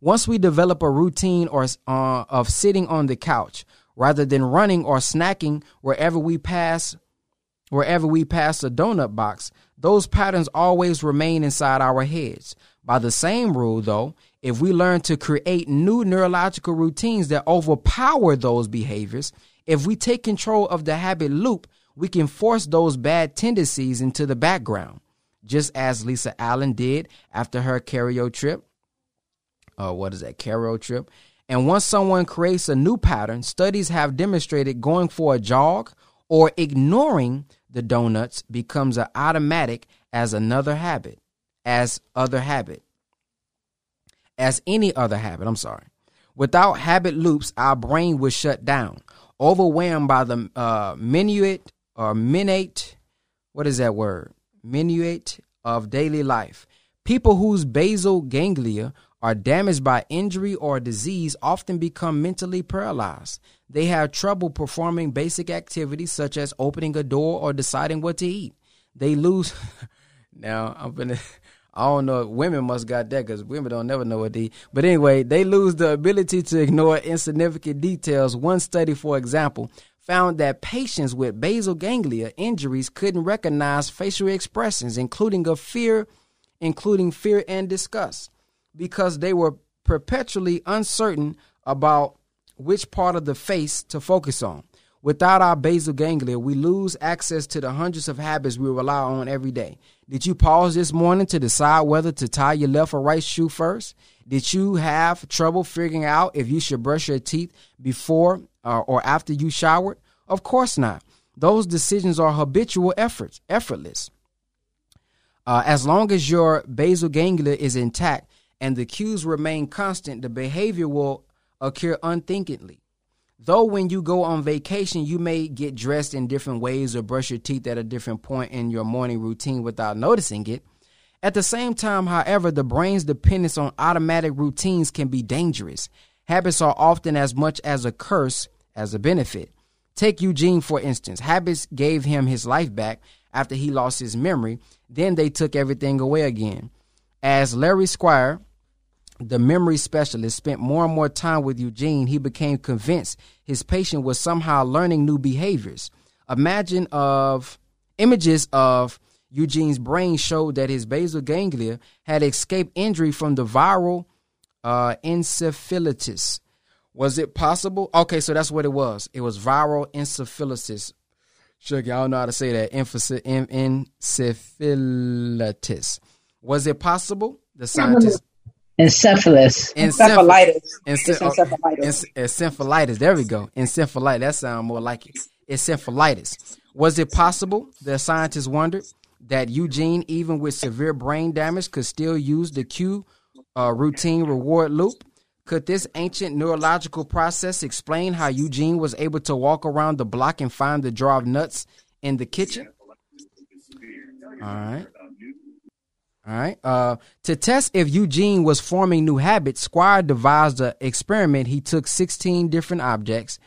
Once we develop a routine or uh, of sitting on the couch rather than running or snacking wherever we pass wherever we pass a donut box, those patterns always remain inside our heads. By the same rule, though, if we learn to create new neurological routines that overpower those behaviors, if we take control of the habit loop, we can force those bad tendencies into the background, just as Lisa Allen did after her Cairo trip. Uh, what is that, Cairo trip? And once someone creates a new pattern, studies have demonstrated going for a jog or ignoring the donuts becomes an automatic as another habit, as other habit, as any other habit. I'm sorry. Without habit loops, our brain would shut down, overwhelmed by the uh, minuet Uh, or minate, what is that word? Minuate of daily life. People whose basal ganglia are damaged by injury or disease often become mentally paralyzed. They have trouble performing basic activities such as opening a door or deciding what to eat. They lose. now, I'm gonna. I don't know. Women must got that because women don't never know what they. But anyway, they lose the ability to ignore insignificant details. One study, for example, found that patients with basal ganglia injuries couldn't recognize facial expressions, including of fear, including fear and disgust, because they were perpetually uncertain about which part of the face to focus on. Without our basal ganglia, we lose access to the hundreds of habits we rely on every day. Did you pause this morning to decide whether to tie your left or right shoe first? Did you have trouble figuring out if you should brush your teeth before uh, or after you showered? Of course not. Those decisions are habitual efforts, effortless. Uh, as long as your basal ganglia is intact and the cues remain constant, the behavior will occur unthinkingly. Though when you go on vacation, you may get dressed in different ways or brush your teeth at a different point in your morning routine without noticing it. At the same time, however, the brain's dependence on automatic routines can be dangerous. Habits are often as much as a curse as a benefit. Take Eugene, for instance. Habits gave him his life back after he lost his memory. Then they took everything away again. As Larry Squire, the memory specialist, spent more and more time with Eugene, he became convinced his patient was somehow learning new behaviors. Imagine of images of Eugene's brain showed that his basal ganglia had escaped injury from the viral uh, encephalitis was it possible? Okay, so that's what it was. It was viral encephalitis. I don't know how to say that. Emphasis, encephalitis. Was it possible the scientists Encephalitis. Encephalitis. Encephalitis. encephalitis. There we go. Encephalitis. That sounds more like it. Encephalitis. Was it possible the scientists wondered that Eugene, even with severe brain damage, could still use the cue uh, routine reward loop? Could this ancient neurological process explain how Eugene was able to walk around the block and find the jar of nuts in the kitchen? All right. All right. Uh, to test if Eugene was forming new habits, Squire devised an experiment. He took 16 different objects,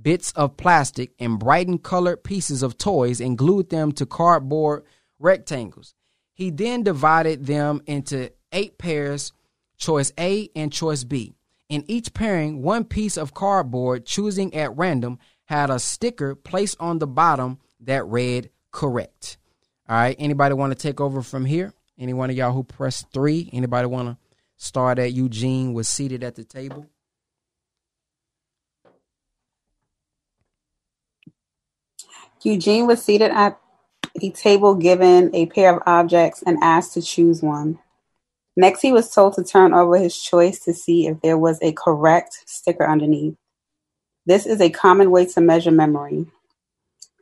bits of plastic, and bright colored pieces of toys and glued them to cardboard rectangles. He then divided them into eight pairs, choice A and choice B. In each pairing, one piece of cardboard, choosing at random, had a sticker placed on the bottom that read correct. All right. Anybody want to take over from here? Any one of y'all who pressed three? Anybody want to start at Eugene was seated at the table? Eugene was seated at a table given a pair of objects and asked to choose one. Next, he was told to turn over his choice to see if there was a correct sticker underneath. This is a common way to measure memory.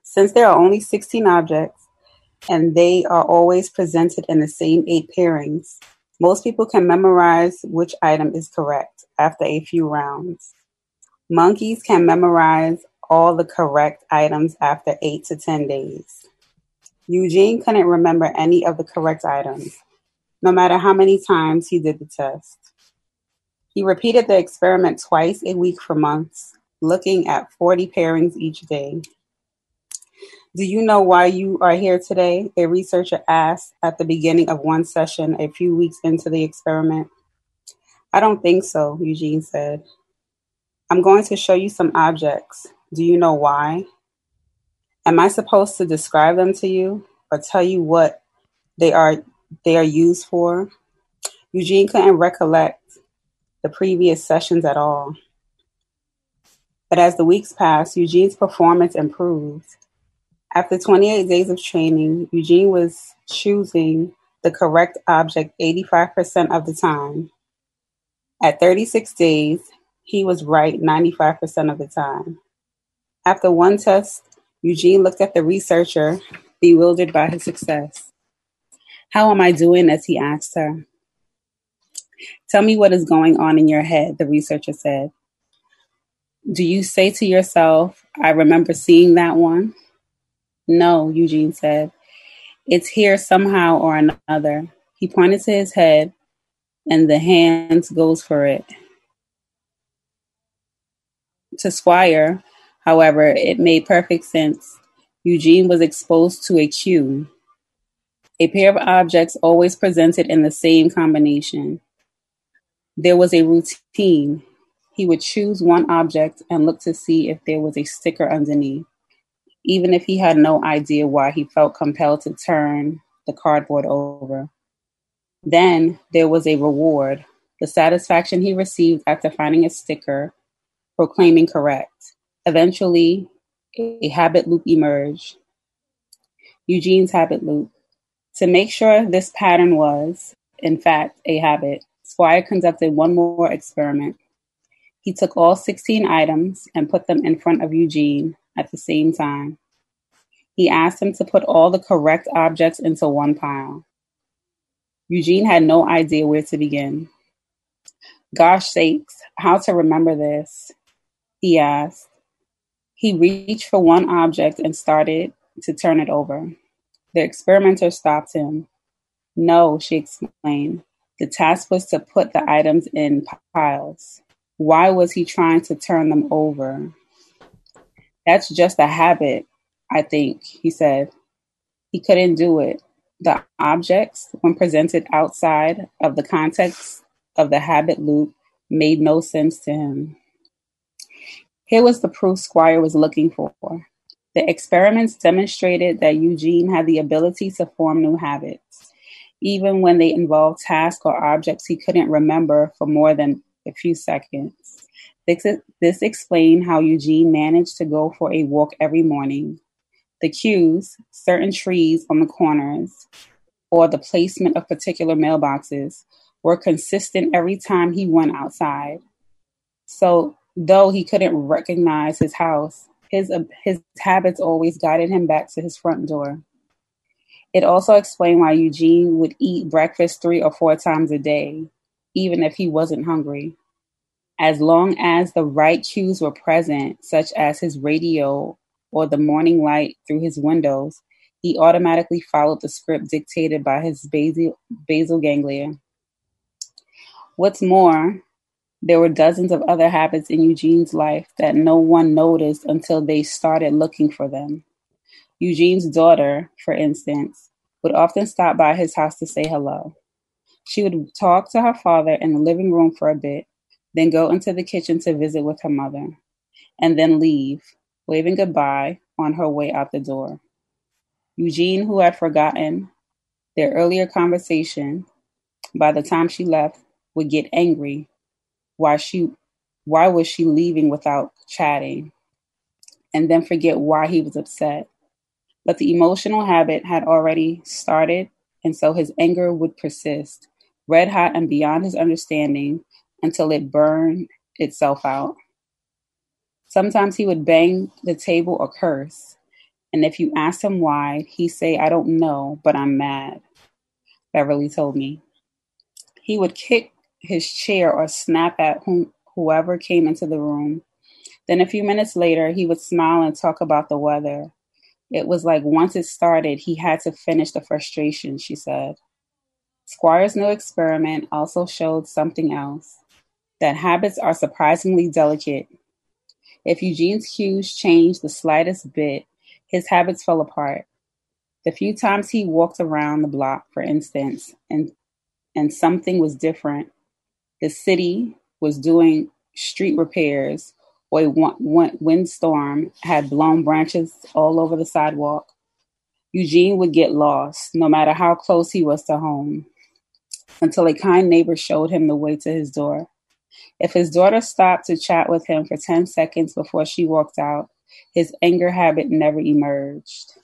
Since there are only 16 objects, and they are always presented in the same eight pairings. Most people can memorize which item is correct after a few rounds. Monkeys can memorize all the correct items after eight to 10 days. Eugene couldn't remember any of the correct items, no matter how many times he did the test. He repeated the experiment twice a week for months, looking at 40 pairings each day. Do you know why you are here today? A researcher asked at the beginning of one session a few weeks into the experiment. I don't think so, Eugene said. I'm going to show you some objects. Do you know why? Am I supposed to describe them to you or tell you what they are they are used for? Eugene couldn't recollect the previous sessions at all. But as the weeks passed, Eugene's performance improved. After 28 days of training, Eugene was choosing the correct object 85% of the time. At 36 days, he was right 95% of the time. After one test, Eugene looked at the researcher, bewildered by his success. How am I doing? as he asked her. Tell me what is going on in your head, the researcher said. Do you say to yourself, I remember seeing that one? No, Eugene said. It's here somehow or another. He pointed to his head, and the hands goes for it. To Squire, however, it made perfect sense. Eugene was exposed to a cue. A pair of objects always presented in the same combination. There was a routine. He would choose one object and look to see if there was a sticker underneath even if he had no idea why he felt compelled to turn the cardboard over. Then there was a reward, the satisfaction he received after finding a sticker proclaiming correct. Eventually, a habit loop emerged. Eugene's habit loop. To make sure this pattern was, in fact, a habit, Squire conducted one more experiment. He took all 16 items and put them in front of Eugene at the same time. He asked him to put all the correct objects into one pile. Eugene had no idea where to begin. Gosh sakes, how to remember this? He asked. He reached for one object and started to turn it over. The experimenter stopped him. No, she explained. The task was to put the items in piles. Why was he trying to turn them over? That's just a habit, I think, he said. He couldn't do it. The objects, when presented outside of the context of the habit loop, made no sense to him. Here was the proof Squire was looking for. The experiments demonstrated that Eugene had the ability to form new habits, even when they involved tasks or objects he couldn't remember for more than a few seconds. This, this explained how Eugene managed to go for a walk every morning, The cues, certain trees on the corners, or the placement of particular mailboxes were consistent every time he went outside. So, though he couldn't recognize his house, his, uh, his habits always guided him back to his front door. It also explained why Eugene would eat breakfast three or four times a day, even if he wasn't hungry. As long as the right cues were present, such as his radio or the morning light through his windows, he automatically followed the script dictated by his basal, basal ganglia. What's more, there were dozens of other habits in Eugene's life that no one noticed until they started looking for them. Eugene's daughter, for instance, would often stop by his house to say hello. She would talk to her father in the living room for a bit, then go into the kitchen to visit with her mother, and then leave, waving goodbye on her way out the door. Eugene, who had forgotten their earlier conversation, by the time she left, would get angry. Why she why was she leaving without chatting? And then forget why he was upset. But the emotional habit had already started, and so his anger would persist, red hot and beyond his understanding, until it burned itself out. Sometimes he would bang the table or curse, and if you asked him why, he'd say, I don't know, but I'm mad. Beverly told me. He would kick his chair or snap at whom, whoever came into the room. Then a few minutes later, he would smile and talk about the weather. It was like once it started, he had to finish the frustration, she said. Squire's new experiment also showed something else that habits are surprisingly delicate. If Eugene's cues changed the slightest bit, his habits fell apart. The few times he walked around the block, for instance, and and something was different. The city was doing street repairs, or a windstorm had blown branches all over the sidewalk. Eugene would get lost, no matter how close he was to home, until a kind neighbor showed him the way to his door. If his daughter stopped to chat with him for 10 seconds before she walked out, his anger habit never emerged.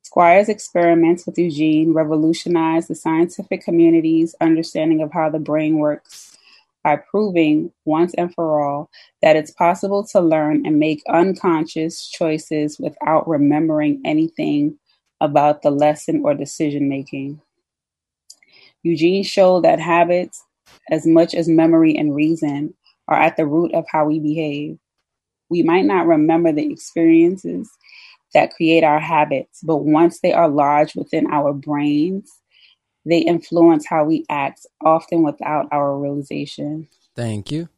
Squire's experiments with Eugene revolutionized the scientific community's understanding of how the brain works by proving once and for all that it's possible to learn and make unconscious choices without remembering anything about the lesson or decision making. Eugene showed that habits as much as memory and reason, are at the root of how we behave. We might not remember the experiences that create our habits, but once they are lodged within our brains, they influence how we act, often without our realization. Thank you.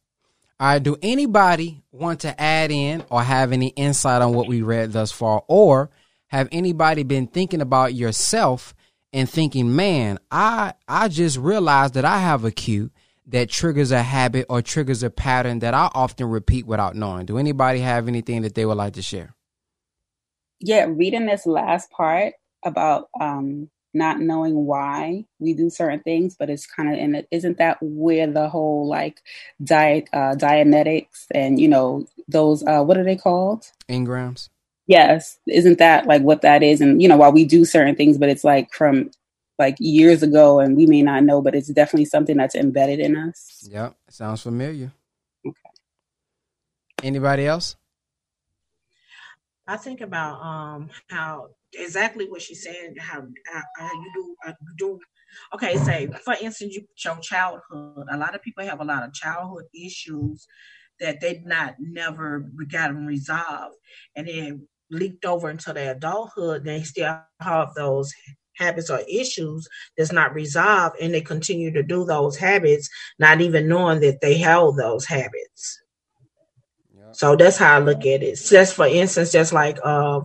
All right, do anybody want to add in or have any insight on what we read thus far? Or have anybody been thinking about yourself and thinking, man, I I just realized that I have a cue that triggers a habit or triggers a pattern that I often repeat without knowing. Do anybody have anything that they would like to share? Yeah, reading this last part about um, not knowing why we do certain things, but it's kind of in it. Isn't that where the whole like diet, uh, Dianetics and you know those uh, what are they called? Engrams. Yes, isn't that like what that is? And you know, while we do certain things, but it's like from like years ago and we may not know, but it's definitely something that's embedded in us. Yep. Sounds familiar. Okay. Anybody else? I think about um how exactly what she's saying, how how, how you do uh, do. Okay, say for instance you your childhood. A lot of people have a lot of childhood issues that they not never got them resolved. And then leaked over into their adulthood, they still have those habits or issues that's not resolved and they continue to do those habits not even knowing that they held those habits. So that's how i look at it. Just for instance just like uh,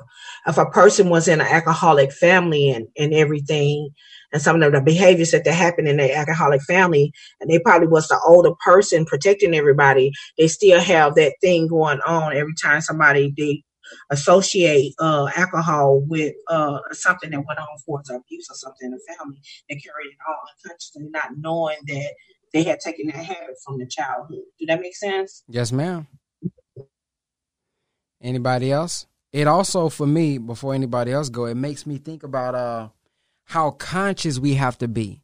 if a person was in an alcoholic family and, and everything and some of the behaviors that they happen in their alcoholic family and they probably was the older person protecting everybody they still have that thing going on every time somebody they associate uh, alcohol with uh, something that went on for abuse or something in the family and carry it on unconsciously, not knowing that they had taken that habit from the childhood. Do that make sense? Yes, ma'am. Anybody else? It also for me before anybody else go it makes me think about uh how conscious we have to be.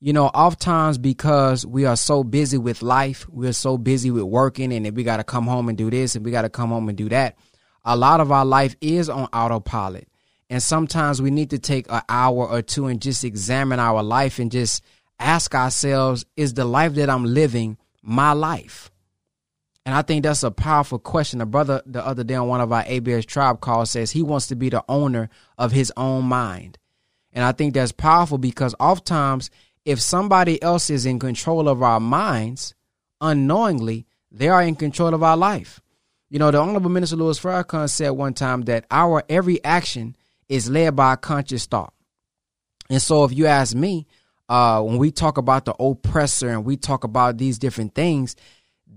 You know oftentimes because we are so busy with life we're so busy with working and we got to come home and do this and we got to come home and do that a lot of our life is on autopilot. And sometimes we need to take an hour or two and just examine our life and just ask ourselves is the life that i'm living my life and I think that's a powerful question. A brother the other day on one of our ABS tribe calls says he wants to be the owner of his own mind. And I think that's powerful because oftentimes, if somebody else is in control of our minds, unknowingly, they are in control of our life. You know, the Honorable Minister Louis Farrakhan said one time that our every action is led by a conscious thought. And so, if you ask me, uh, when we talk about the oppressor and we talk about these different things,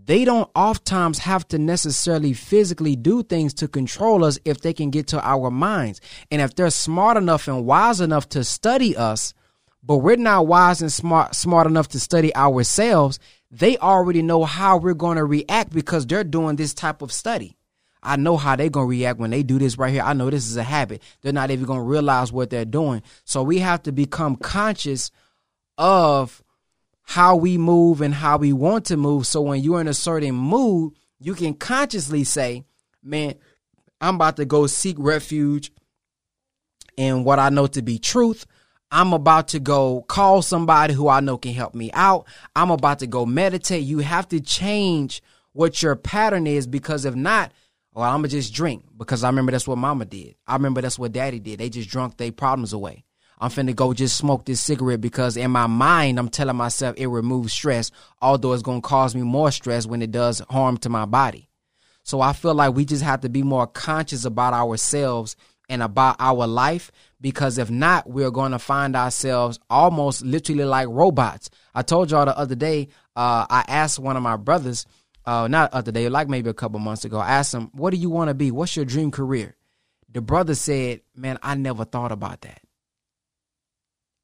they don't oftentimes have to necessarily physically do things to control us if they can get to our minds. And if they're smart enough and wise enough to study us, but we're not wise and smart smart enough to study ourselves, they already know how we're going to react because they're doing this type of study. I know how they're going to react when they do this right here. I know this is a habit. They're not even going to realize what they're doing. So we have to become conscious of how we move and how we want to move. So when you're in a certain mood, you can consciously say, man, I'm about to go seek refuge in what I know to be truth. I'm about to go call somebody who I know can help me out. I'm about to go meditate. You have to change what your pattern is because if not, well, I'm gonna just drink because I remember that's what mama did. I remember that's what daddy did. They just drunk their problems away. I'm finna go just smoke this cigarette because in my mind, I'm telling myself it removes stress, although it's gonna cause me more stress when it does harm to my body. So I feel like we just have to be more conscious about ourselves and about our life because if not, we're going to find ourselves almost literally like robots. I told y'all the other day, uh, I asked one of my brothers, uh, not other day, like maybe a couple months ago, I asked him, What do you want to be? What's your dream career? The brother said, Man, I never thought about that.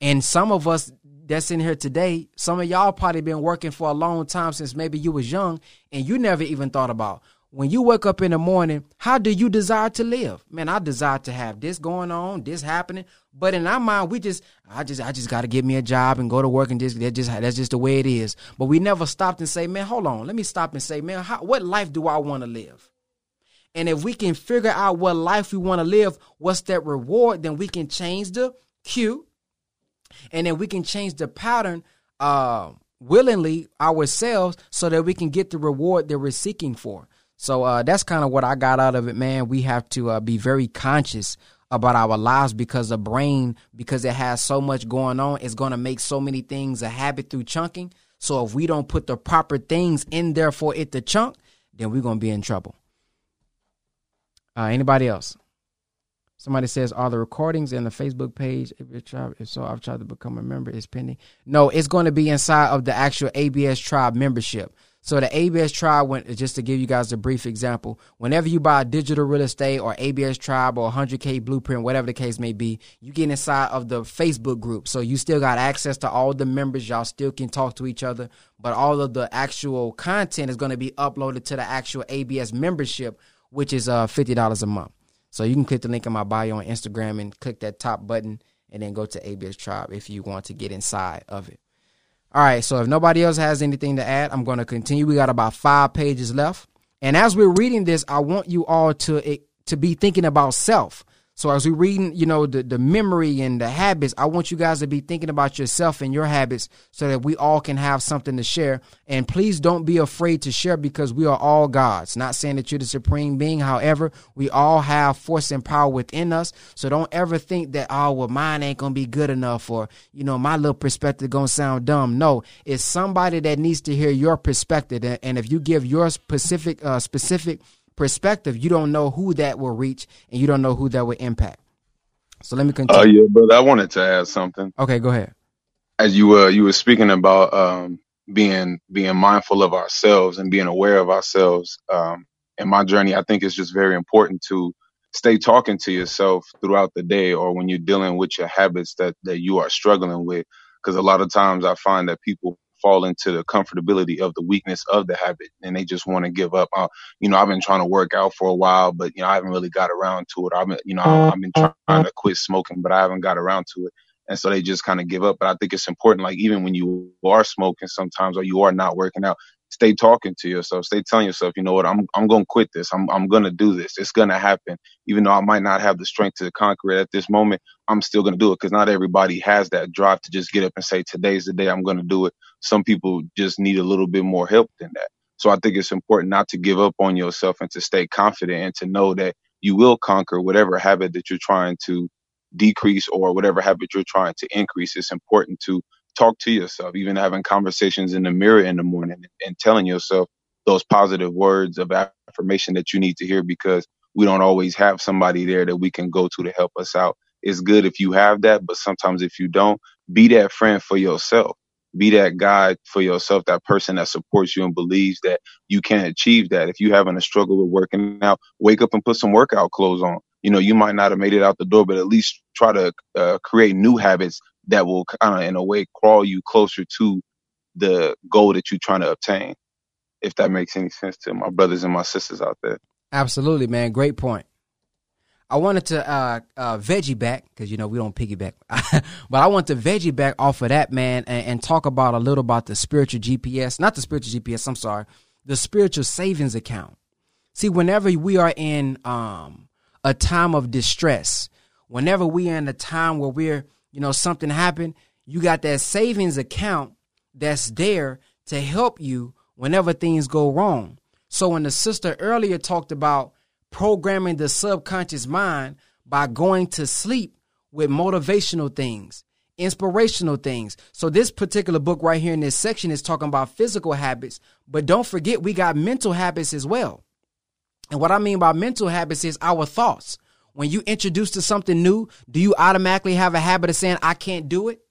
And some of us that's in here today, some of y'all probably been working for a long time since maybe you was young and you never even thought about when you wake up in the morning, how do you desire to live? Man, I desire to have this going on, this happening. But in our mind, we just, I just, I just got to get me a job and go to work and just, that just, that's just the way it is. But we never stopped and say, man, hold on, let me stop and say, man, how, what life do I want to live? And if we can figure out what life we want to live, what's that reward, then we can change the cue and then we can change the pattern uh, willingly ourselves so that we can get the reward that we're seeking for. So uh, that's kind of what I got out of it, man. We have to uh, be very conscious about our lives because the brain, because it has so much going on, is going to make so many things a habit through chunking. So if we don't put the proper things in there for it to chunk, then we're going to be in trouble. Uh, anybody else? Somebody says, "Are the recordings in the Facebook page? If, if so, I've tried to become a member. It's pending. No, it's going to be inside of the actual ABS Tribe membership. So the ABS Tribe, went just to give you guys a brief example, whenever you buy digital real estate or ABS Tribe or 100K Blueprint, whatever the case may be, you get inside of the Facebook group. So you still got access to all the members. Y'all still can talk to each other, but all of the actual content is going to be uploaded to the actual ABS membership, which is uh $50 a month. So you can click the link in my bio on Instagram and click that top button and then go to ABS Tribe if you want to get inside of it. All right, so if nobody else has anything to add, I'm going to continue. We got about five pages left. And as we're reading this, I want you all to to be thinking about self. So as we reading, you know, the, the memory and the habits, I want you guys to be thinking about yourself and your habits so that we all can have something to share. And please don't be afraid to share because we are all gods. Not saying that you're the supreme being. However, we all have force and power within us. So don't ever think that, oh, well, mine ain't going to be good enough or, you know, my little perspective going to sound dumb. No, it's somebody that needs to hear your perspective. And if you give your specific, uh, specific perspective, you don't know who that will reach and you don't know who that will impact. So let me continue. Oh uh, yeah, but I wanted to add something. Okay, go ahead. As you were you were speaking about um, being being mindful of ourselves and being aware of ourselves. Um, in my journey, I think it's just very important to stay talking to yourself throughout the day or when you're dealing with your habits that that you are struggling with. Because a lot of times I find that people fall into the comfortability of the weakness of the habit and they just want to give up. Uh, you know, I've been trying to work out for a while, but you know, I haven't really got around to it. I've been, you know, I've been trying to quit smoking, but I haven't got around to it. And so they just kind of give up. But I think it's important, like even when you are smoking sometimes or you are not working out, stay talking to yourself, stay telling yourself, you know what, I'm I'm gonna quit this. I'm I'm gonna do this. It's gonna happen. Even though I might not have the strength to conquer it at this moment, I'm still gonna do it because not everybody has that drive to just get up and say, Today's the day I'm gonna do it. Some people just need a little bit more help than that. So I think it's important not to give up on yourself and to stay confident and to know that you will conquer whatever habit that you're trying to decrease or whatever habit you're trying to increase. It's important to talk to yourself, even having conversations in the mirror in the morning and telling yourself those positive words of affirmation that you need to hear because we don't always have somebody there that we can go to to help us out. It's good if you have that, but sometimes if you don't, be that friend for yourself. Be that guide for yourself, that person that supports you and believes that you can achieve that. If you're having a struggle with working out, wake up and put some workout clothes on. You know, you might not have made it out the door, but at least try to uh, create new habits that will kind of, in a way, crawl you closer to the goal that you're trying to obtain. If that makes any sense to my brothers and my sisters out there. Absolutely, man. Great point. I wanted to uh, uh, veggie back because you know we don't piggyback, but I want to veggie back off of that man and, and, talk about a little about the spiritual GPS, not the spiritual GPS. I'm sorry, the spiritual savings account. See, whenever we are in um, a time of distress, whenever we are in a time where we're you know, something happened, you got that savings account that's there to help you whenever things go wrong. So when the sister earlier talked about programming the subconscious mind by going to sleep with motivational things, inspirational things. So this particular book right here in this section is talking about physical habits, but don't forget we got mental habits as well. And what I mean by mental habits is our thoughts when you introduce to something new, do you automatically have a habit of saying, I can't do it?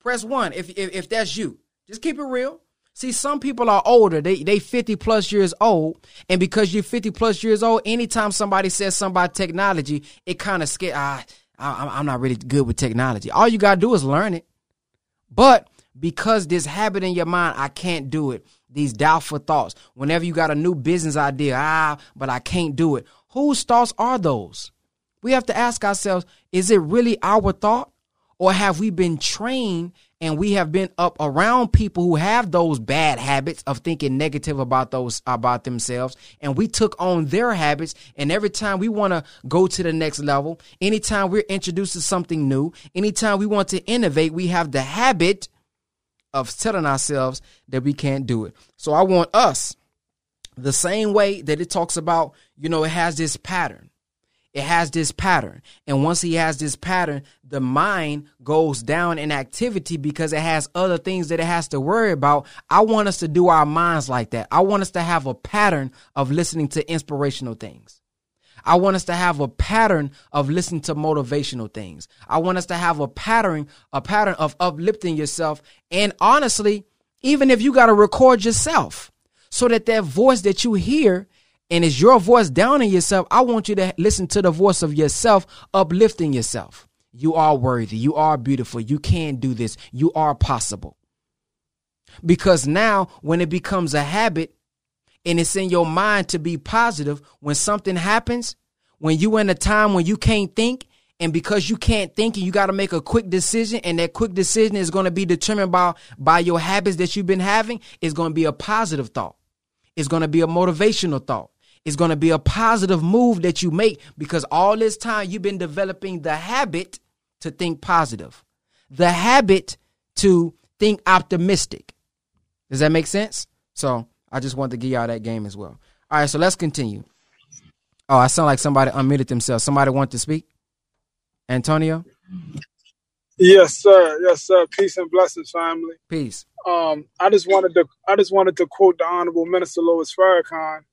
Press one if, if, if that's you. Just keep it real. See, some people are older. They they 50 plus years old. And because you're 50 plus years old, anytime somebody says something about technology, it kind of scare ah, I, I'm not really good with technology. All you gotta do is learn it. But because this habit in your mind, I can't do it. These doubtful thoughts. Whenever you got a new business idea, ah, but I can't do it. Whose thoughts are those? We have to ask ourselves is it really our thought? Or have we been trained and we have been up around people who have those bad habits of thinking negative about those about themselves? And we took on their habits. And every time we want to go to the next level anytime we're introduced to something new anytime we want to innovate we have the habit of telling ourselves that we can't do it. So i want us the same way that it talks about you know it has this pattern it has this pattern. And once he has this pattern, the mind goes down in activity because it has other things that it has to worry about. I want us to do our minds like that. I want us to have a pattern of listening to inspirational things. I want us to have a pattern of listening to motivational things. I want us to have a pattern, a pattern of uplifting yourself. And honestly, even if you got to record yourself so that that voice that you hear and it's your voice down downing yourself, I want you to listen to the voice of yourself, uplifting yourself. You are worthy. You are beautiful. You can do this. You are possible. Because now, when it becomes a habit and it's in your mind to be positive, when something happens, when you in a time when you can't think, and because you can't think and you got to make a quick decision, and that quick decision is going to be determined by, by your habits that you've been having, it's going to be a positive thought. It's going to be a motivational thought is going to be a positive move that you make because all this time you've been developing the habit to think positive, the habit to think optimistic. Does that make sense? So I just want to give y'all that game as well. All right, so let's continue. Oh, I sound like somebody unmuted themselves. Somebody want to speak? Antonio? Yes, sir. Yes, sir. Peace and blessings, family. Peace. Um, I just wanted to I just wanted to quote the Honorable Minister Louis Farrakhan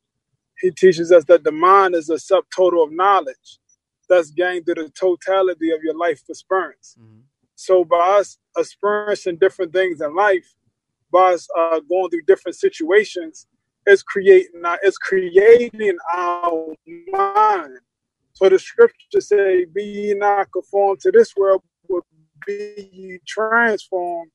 he teaches us that the mind is a subtotal of knowledge that's gained through the totality of your life experience. Mm-hmm. So by us experiencing different things in life, by us uh, going through different situations, it's creating our, it's creating our mind. So the scripture say, "Be ye not conformed to this world, but be ye transformed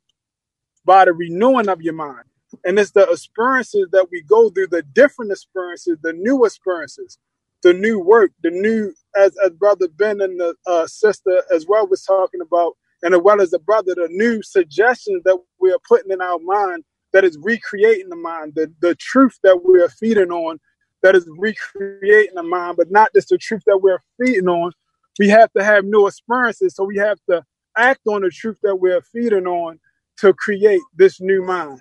by the renewing of your mind. And it's the experiences that we go through, the different experiences, the new experiences, the new work, the new, as, as Brother Ben and the uh, sister as well was talking about, and as well as the brother, the new suggestions that we are putting in our mind that is recreating the mind, the, the truth that we are feeding on that is recreating the mind, but not just the truth that we're feeding on. We have to have new experiences, so we have to act on the truth that we're feeding on to create this new mind.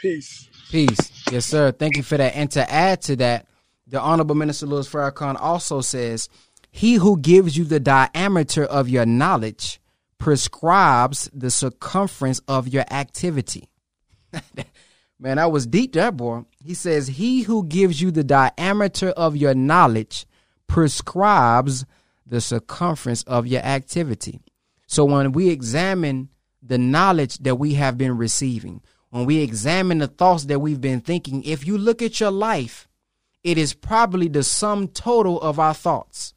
Peace. Peace. Yes, sir. Thank you for that. And to add to that, the Honorable Minister Louis Farrakhan also says, He who gives you the diameter of your knowledge prescribes the circumference of your activity. Man, I was deep there, boy. He says, He who gives you the diameter of your knowledge prescribes the circumference of your activity. So when we examine the knowledge that we have been receiving, when we examine the thoughts that we've been thinking, if you look at your life, it is probably the sum total of our thoughts.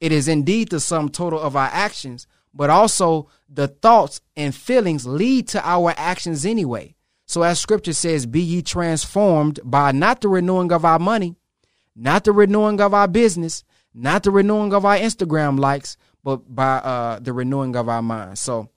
It is indeed the sum total of our actions, but also the thoughts and feelings lead to our actions anyway. So, as scripture says, be ye transformed by not the renewing of our money, not the renewing of our business, not the renewing of our Instagram likes, but by uh, the renewing of our minds. So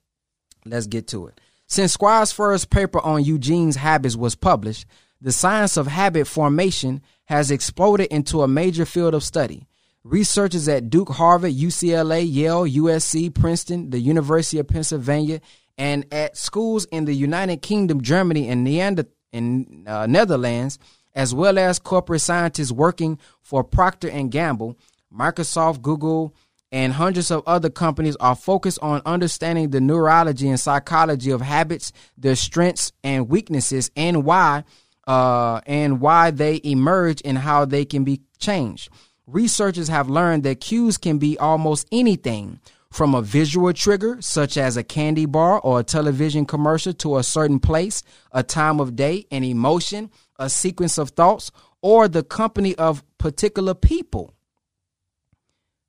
let's get to it. Since Squire's first paper on Eugene's habits was published, the science of habit formation has exploded into a major field of study. Researchers at Duke, Harvard, UCLA, Yale, USC, Princeton, the University of Pennsylvania, and at schools in the United Kingdom, Germany, and Neander- uh, Netherlands, as well as corporate scientists working for Procter and Gamble, Microsoft, Google, and hundreds of other companies are focused on understanding the neurology and psychology of habits, their strengths and weaknesses, and why uh, and why they emerge and how they can be changed. Researchers have learned that cues can be almost anything from a visual trigger, such as a candy bar or a television commercial, to a certain place, a time of day, an emotion, a sequence of thoughts, or the company of particular people.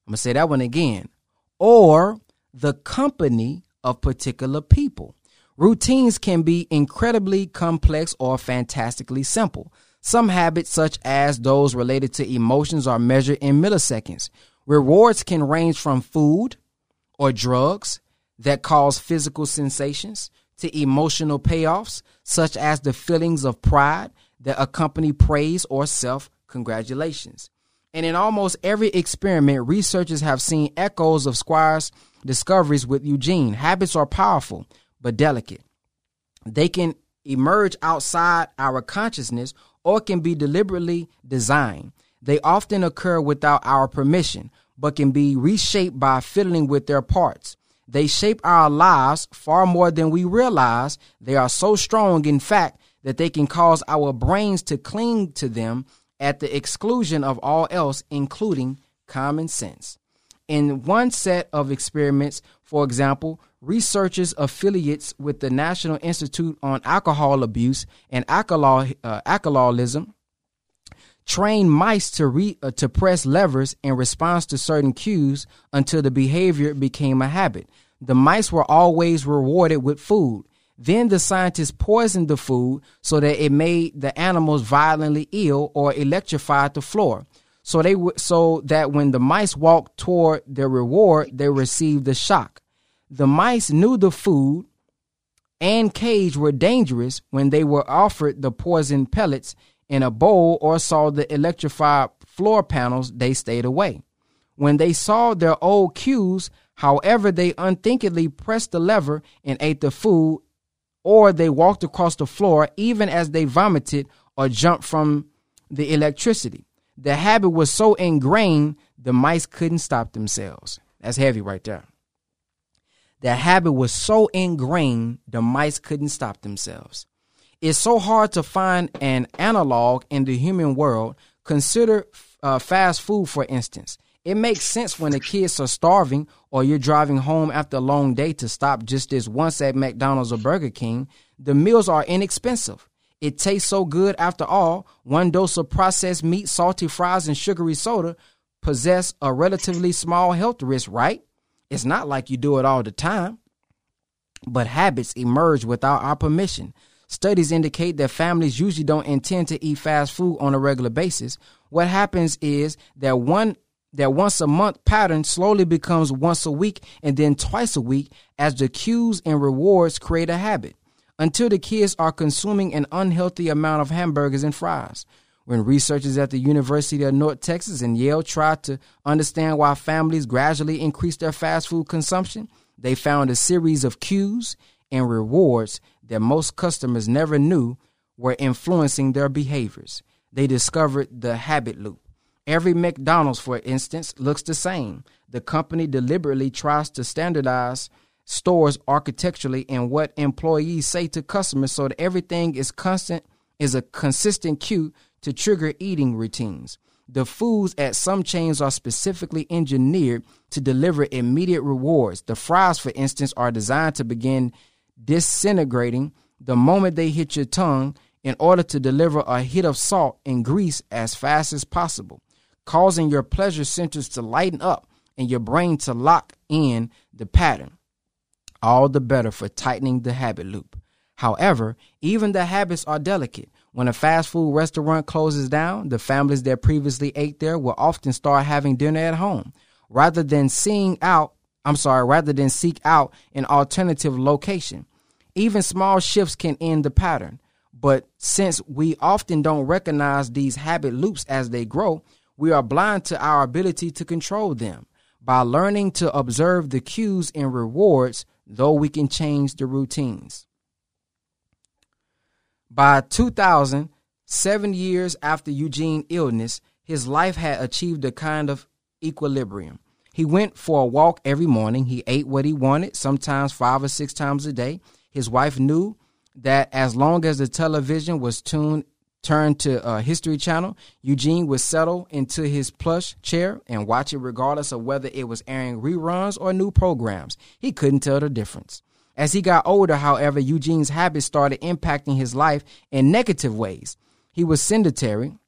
I'm going to say that one again. Or the company of particular people. Routines can be incredibly complex or fantastically simple. Some habits, such as those related to emotions, are measured in milliseconds. Rewards can range from food or drugs that cause physical sensations to emotional payoffs, such as the feelings of pride that accompany praise or self congratulations. And in almost every experiment, researchers have seen echoes of Squire's discoveries with Eugene. Habits are powerful, but delicate. They can emerge outside our consciousness or can be deliberately designed. They often occur without our permission, but can be reshaped by fiddling with their parts. They shape our lives far more than we realize. They are so strong, in fact, that they can cause our brains to cling to them at the exclusion of all else, including common sense. In one set of experiments, for example, researchers affiliates with the National Institute on Alcohol Abuse and uh, Alcoholism trained mice to, re, uh, to press levers in response to certain cues until the behavior became a habit. The mice were always rewarded with food. Then the scientists poisoned the food so that it made the animals violently ill or electrified the floor. So they w- so that when the mice walked toward their reward, they received the shock. The mice knew the food and cage were dangerous when they were offered the poison pellets in a bowl or saw the electrified floor panels, they stayed away. When they saw their old cues, however, they unthinkingly pressed the lever and ate the food or they walked across the floor even as they vomited or jumped from the electricity. The habit was so ingrained, the mice couldn't stop themselves. That's heavy right there. The habit was so ingrained, the mice couldn't stop themselves. It's so hard to find an analog in the human world. Consider uh, fast food, for instance. It makes sense when the kids are starving or you're driving home after a long day to stop just this once at McDonald's or Burger King. The meals are inexpensive. It tastes so good after all. One dose of processed meat, salty fries, and sugary soda possess a relatively small health risk, right? It's not like you do it all the time. but habits emerge without our permission. Studies indicate that families usually don't intend to eat fast food on a regular basis. What happens is that one that once a month pattern slowly becomes once a week and then twice a week as the cues and rewards create a habit until the kids are consuming an unhealthy amount of hamburgers and fries. When researchers at the University of North Texas and Yale tried to understand why families gradually increase their fast food consumption, they found a series of cues and rewards that most customers never knew were influencing their behaviors. They discovered the habit loop. Every McDonald's, for instance, looks the same. The company deliberately tries to standardize stores architecturally and what employees say to customers so that everything is constant is a consistent cue to trigger eating routines. The foods at some chains are specifically engineered to deliver immediate rewards. The fries, for instance, are designed to begin disintegrating the moment they hit your tongue in order to deliver a hit of salt and grease as fast as possible, causing your pleasure centers to lighten up and your brain to lock in the pattern. All the better for tightening the habit loop. However, even the habits are delicate. When a fast food restaurant closes down, the families that previously ate there will often start having dinner at home rather than seeing out, I'm sorry, rather than seek out an alternative location. Even small shifts can end the pattern. But since we often don't recognize these habit loops as they grow, we are blind to our ability to control them. By learning to observe the cues and rewards, though we can change the routines. By 2000, seven years after Eugene's illness, his life had achieved a kind of equilibrium. He went for a walk every morning. He ate what he wanted, sometimes five or six times a day. His wife knew that as long as the television was tuned turned to a History Channel, Eugene would settle into his plush chair and watch it regardless of whether it was airing reruns or new programs. He couldn't tell the difference. As he got older, however, Eugene's habits started impacting his life in negative ways. He was sedentary,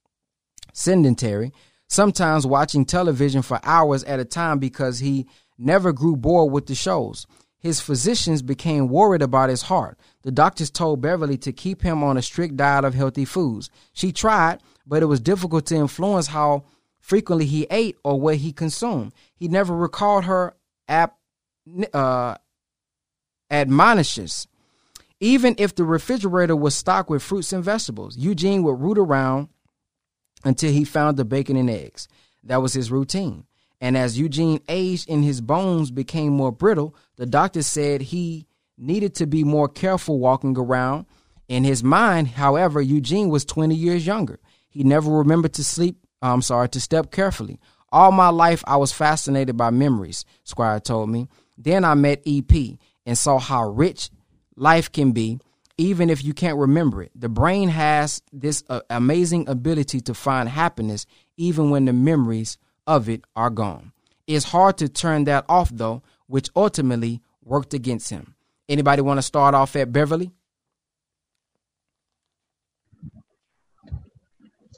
sedentary, sometimes watching television for hours at a time because he never grew bored with the shows. His physicians became worried about his heart. The doctors told Beverly to keep him on a strict diet of healthy foods. She tried, but it was difficult to influence how frequently he ate or what he consumed. He never recalled her ap- uh, admonishes. Even if the refrigerator was stocked with fruits and vegetables, Eugene would root around until he found the bacon and eggs. That was his routine. And as Eugene aged and his bones became more brittle, the doctor said he needed to be more careful walking around. In his mind, however, Eugene was 20 years younger. He never remembered to sleep, I'm sorry, to step carefully. All my life, I was fascinated by memories, Squire told me. Then I met EP and saw how rich life can be, even if you can't remember it. The brain has this uh, amazing ability to find happiness even when the memories of it are gone. It's hard to turn that off, though, which ultimately worked against him. Anybody want to start off at Beverly?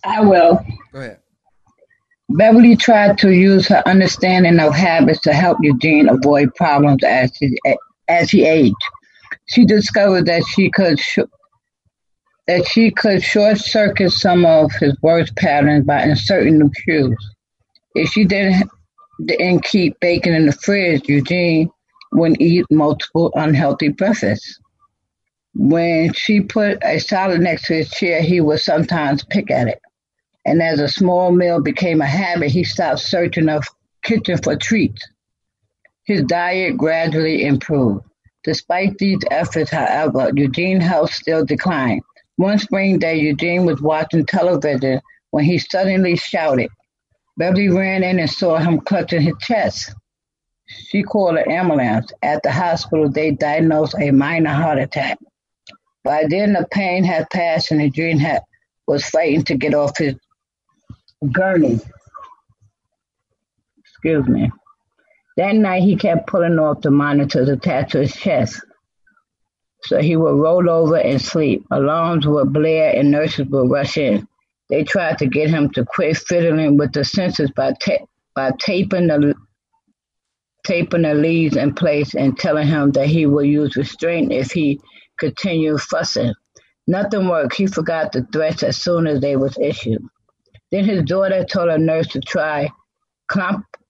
I will. Go ahead. Beverly tried to use her understanding of habits to help Eugene avoid problems as he, as he aged. She discovered that she could sh- that she could short circuit some of his worst patterns by inserting new cues. If she didn't didn't keep bacon in the fridge, Eugene wouldn't eat multiple unhealthy breakfasts. When she put a salad next to his chair, he would sometimes pick at it. And as a small meal became a habit, he stopped searching the kitchen for treats. His diet gradually improved. Despite these efforts, however, Eugene's health still declined. One spring day, Eugene was watching television when he suddenly shouted. Beverly ran in and saw him clutching his chest. She called an ambulance. At the hospital, they diagnosed a minor heart attack. By then, the pain had passed and Eugene had, was fighting to get off his gurney. Excuse me. That night he kept pulling off the monitors attached to his chest. So he would roll over and sleep. Alarms would blare and nurses would rush in. They tried to get him to quit fiddling with the sensors by, ta- by taping the taping the leads in place and telling him that he would use restraint if he continued fussing. Nothing worked. He forgot the threats as soon as they was issued. Then his daughter told a nurse to try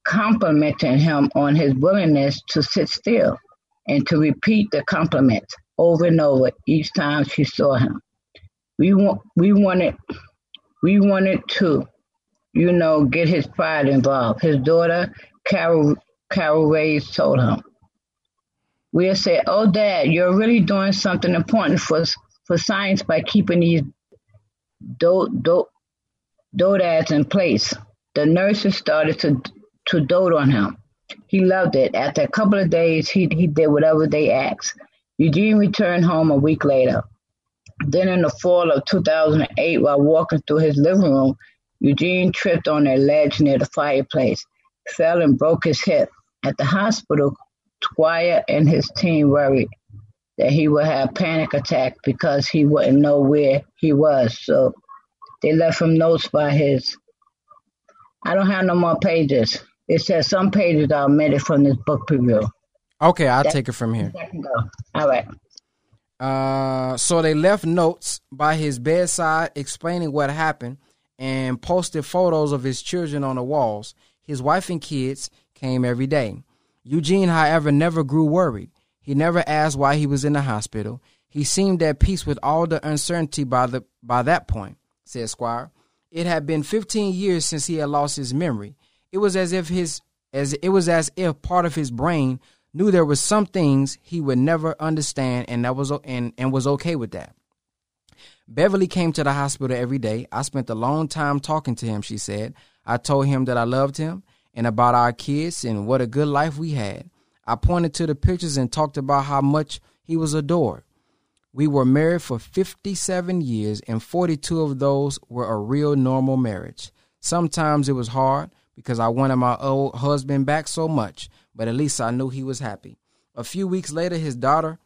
complimenting him on his willingness to sit still and to repeat the compliment over and over each time she saw him. We want we wanted we wanted to, you know, get his pride involved. His daughter, Carol Carol Reyes, told him. We'll say, "Oh, Dad, you're really doing something important for for science by keeping these do, do, in place." The nurses started to to dote on him. He loved it. After a couple of days, he he did whatever they asked. Eugene returned home a week later. Then in the fall of 2008, while walking through his living room, Eugene tripped on a ledge near the fireplace, fell and broke his hip. At the hospital, Squire and his team worried that he would have a panic attack because he wouldn't know where he was. So they left him notes by his. I don't have no more pages. It says some pages are omitted from this book preview. Okay, I'll that, take it from here. All right. Uh, so they left notes by his bedside explaining what happened and posted photos of his children on the walls. His wife and kids came every day. Eugene, however, never grew worried. He never asked why he was in the hospital. He seemed at peace with all the uncertainty by the by that point, said Squire. It had been 15 years since he had lost his memory. It was as if his as it was as if part of his brain knew there were some things he would never understand and that was and, and was okay with that. Beverly came to the hospital every day. I spent a long time talking to him, she said. I told him that I loved him and about our kids and what a good life we had. I pointed to the pictures and talked about how much he was adored. We were married for 57 years, and 42 of those were a real normal marriage. Sometimes it was hard because I wanted my old husband back so much, but at least I knew he was happy. A few weeks later, his daughter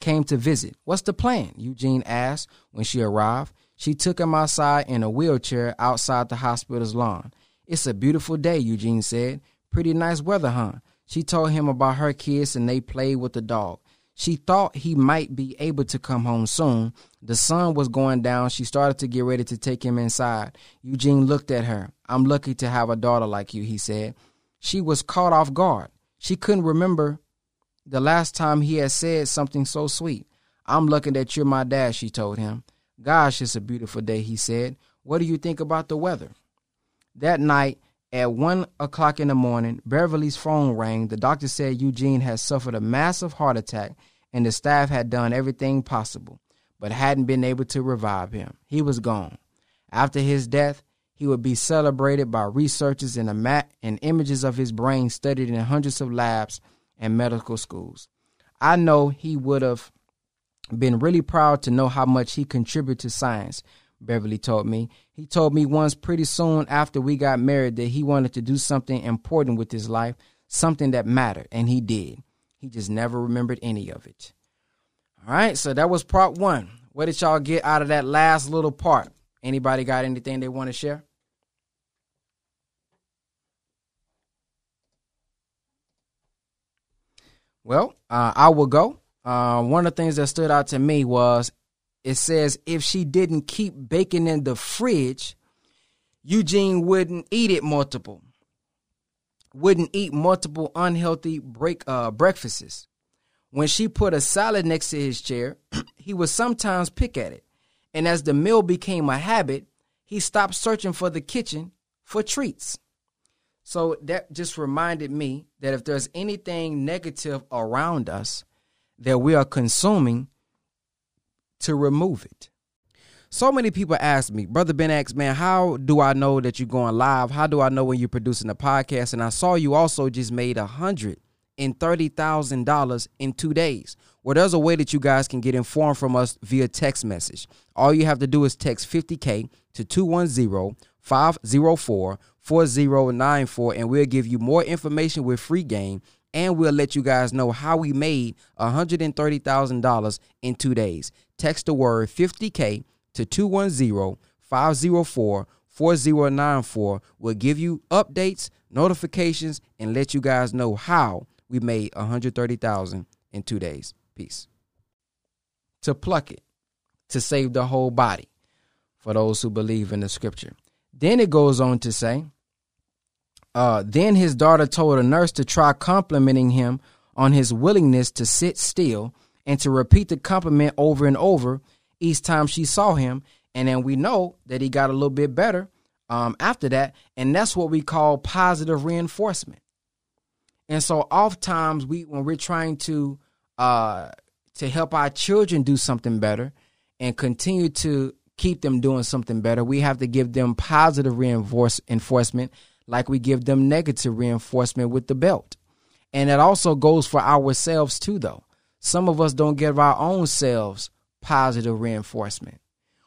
came to visit. What's the plan? Eugene asked when she arrived. She took him outside in a wheelchair outside the hospital's lawn. It's a beautiful day, Eugene said. Pretty nice weather, huh? She told him about her kids and they played with the dog. She thought he might be able to come home soon. The sun was going down. She started to get ready to take him inside. Eugene looked at her. I'm lucky to have a daughter like you, he said. She was caught off guard. She couldn't remember the last time he had said something so sweet. I'm lucky that you're my dad, she told him. Gosh, it's a beautiful day, he said. What do you think about the weather? That night, at one o'clock in the morning, Beverly's phone rang. The doctor said Eugene had suffered a massive heart attack and the staff had done everything possible, but hadn't been able to revive him. He was gone. After his death, he would be celebrated by researchers and, mat- and images of his brain studied in hundreds of labs and medical schools. I know he would have been really proud to know how much he contributed to science, Beverly told me. He told me once pretty soon after we got married that he wanted to do something important with his life, something that mattered, and he did. He just never remembered any of it. All right, so that was part one. What did y'all get out of that last little part? Anybody got anything they want to share? Well, uh, I will go. Uh, one of the things that stood out to me was it says if she didn't keep bacon in the fridge, Eugene wouldn't eat it multiple, wouldn't eat multiple unhealthy break uh, breakfasts. When she put a salad next to his chair, he would sometimes pick at it. And as the meal became a habit, he stopped searching for the kitchen for treats. So that just reminded me that if there's anything negative around us that we are consuming, to remove it. So many people ask me, Brother Ben X, man, how do I know that you're going live? How do I know when you're producing a podcast? And I saw you also just made a hundred and thirty thousand dollars in two days. Well, there's a way that you guys can get informed from us via text message. All you have to do is text 50K to 210 504 4094 and we'll give you more information with free game and we'll let you guys know how we made $130,000 in 2 days. Text the word 50k to 210 504 4094. We'll give you updates notifications, and let you guys know how we made 130,000 in two days. Peace. To pluck it, to save the whole body, for those who believe in the scripture. Then it goes on to say, uh, then his daughter told a nurse to try complimenting him on his willingness to sit still and to repeat the compliment over and over each time she saw him. And then we know that he got a little bit better um, after that. And that's what we call positive reinforcement. And so oftentimes we when we're trying to uh, to help our children do something better and continue to keep them doing something better, we have to give them positive reinforcement like we give them negative reinforcement with the belt. And it also goes for ourselves too, though. Some of us don't give our own selves positive reinforcement.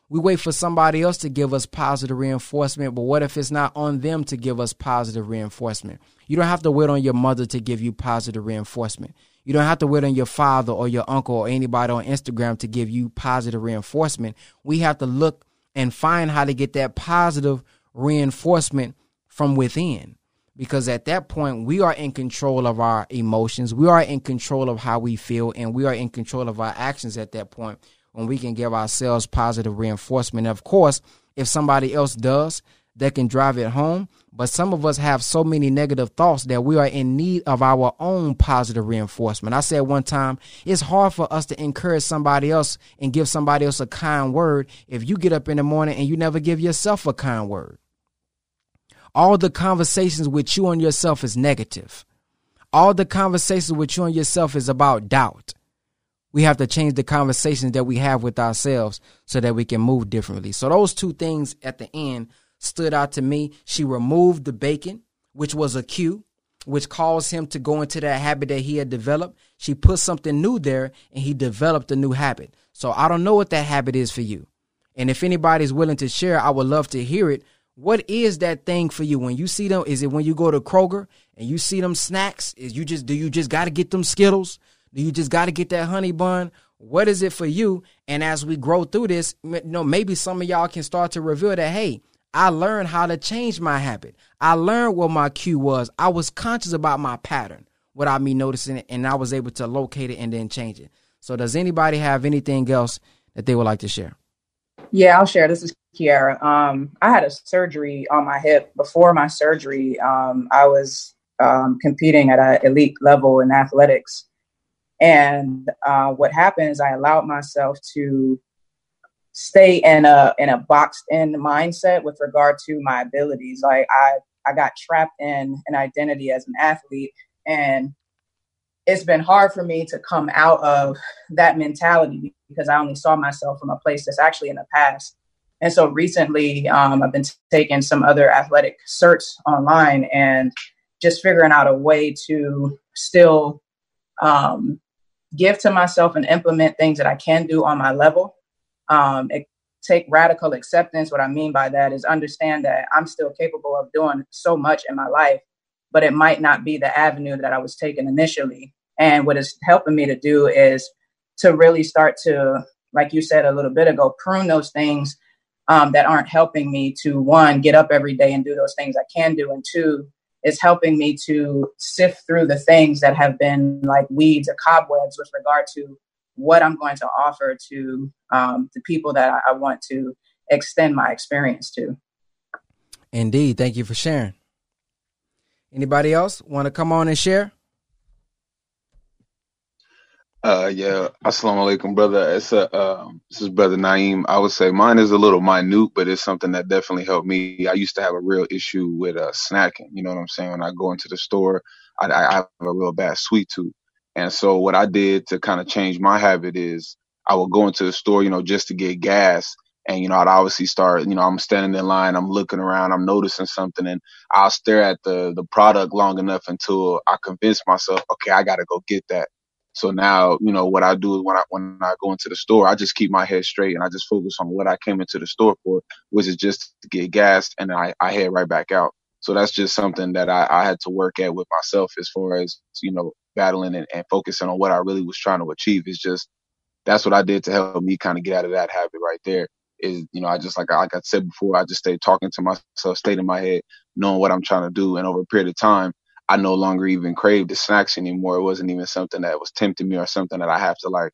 We wait for somebody else to give us positive reinforcement, but what if it's not on them to give us positive reinforcement? You don't have to wait on your mother to give you positive reinforcement. You don't have to wait on your father or your uncle or anybody on Instagram to give you positive reinforcement. We have to look and find how to get that positive reinforcement from within. Because at that point, we are in control of our emotions. We are in control of how we feel, and we are in control of our actions at that point when we can give ourselves positive reinforcement. of course, if somebody else does, that can drive it home. But some of us have so many negative thoughts that we are in need of our own positive reinforcement. I said one time, it's hard for us to encourage somebody else and give somebody else a kind word if you get up in the morning and you never give yourself a kind word. All the conversations with you and yourself is negative. All the conversations with you and yourself is about doubt. We have to change the conversations that we have with ourselves so that we can move differently. So those two things at the end stood out to me. She removed the bacon, which was a cue, which caused him to go into that habit that he had developed. She put something new there and he developed a new habit. So I don't know what that habit is for you. And if anybody's willing to share, I would love to hear it. What is that thing for you when you see them? Is it when you go to Kroger and you see them snacks? Is you just do you just got to get them Skittles? Do you just got to get that honey bun? What is it for you? And as we grow through this, you know, maybe some of y'all can start to reveal that, hey, I learned how to change my habit. I learned what my cue was. I was conscious about my pattern without me noticing it, and I was able to locate it and then change it. So, does anybody have anything else that they would like to share? Yeah, I'll share. This is Kiara. Um, I had a surgery on my hip. Before my surgery, um, I was um, competing at an elite level in athletics. And uh, what happened is I allowed myself to stay in a in a boxed in mindset with regard to my abilities. Like I I got trapped in an identity as an athlete and it's been hard for me to come out of that mentality because I only saw myself from a place that's actually in the past. And so recently, um, I've been taking some other athletic certs online and just figuring out a way to still um, give to myself and implement things that I can do on my level. Um, take radical acceptance. What I mean by that is understand that I'm still capable of doing so much in my life, but it might not be the avenue that I was taking initially. And what it's helping me to do is to really start to, like you said a little bit ago, prune those things um, that aren't helping me to one, get up every day and do those things I can do, and two, is helping me to sift through the things that have been like weeds or cobwebs with regard to what I'm going to offer to um, the people that I, I want to extend my experience to. Indeed. Thank you for sharing. Anybody else want to come on and share? Uh, yeah. Assalamu alaikum, brother. It's a, um, this is brother Naeem. I would say mine is a little minute, but it's something that definitely helped me. I used to have a real issue with, uh, snacking. You know what I'm saying? When I go into the store, I, I have a real bad sweet tooth. And so what I did to kind of change my habit is I would go into the store, you know, just to get gas. And, you know, I'd obviously start, you know, I'm standing in line, I'm looking around, I'm noticing something and I'll stare at the, the product long enough until I convince myself, okay, I got to go get that. So now, you know, what I do is when I when I go into the store, I just keep my head straight and I just focus on what I came into the store for, which is just to get gas, and I, I head right back out. So that's just something that I, I had to work at with myself as far as, you know, battling and, and focusing on what I really was trying to achieve. Is just that's what I did to help me kind of get out of that habit right there. is, you know, I just like like I said before, I just stayed talking to myself, stayed in my head, knowing what I'm trying to do, and over a period of time, I no longer even crave the snacks anymore. It wasn't even something that was tempting me or something that I have to like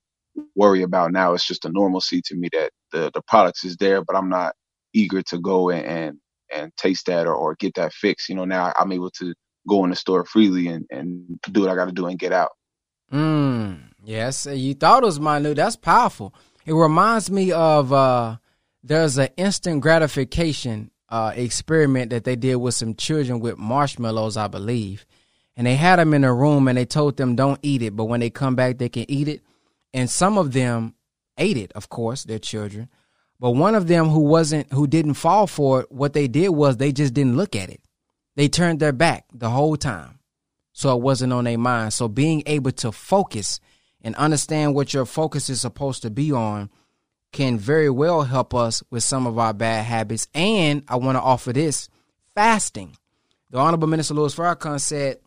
worry about now. It's just a normalcy to me that the the products is there, but I'm not eager to go and and, and taste that or, or get that fix. You know, now I'm able to go in the store freely and, and do what I got to do and get out. Mm, yes, you thought it was minute. That's powerful. It reminds me of uh, there's an instant gratification uh, experiment that they did with some children with marshmallows, I believe. And they had them in a room and they told them don't eat it, but when they come back, they can eat it. And some of them ate it, of course, their children. But one of them who wasn't, who didn't fall for it, what they did was they just didn't look at it. They turned their back the whole time. So it wasn't on their mind. So being able to focus and understand what your focus is supposed to be on can very well help us with some of our bad habits. And I want to offer this fasting. The Honorable Minister Louis Farrakhan said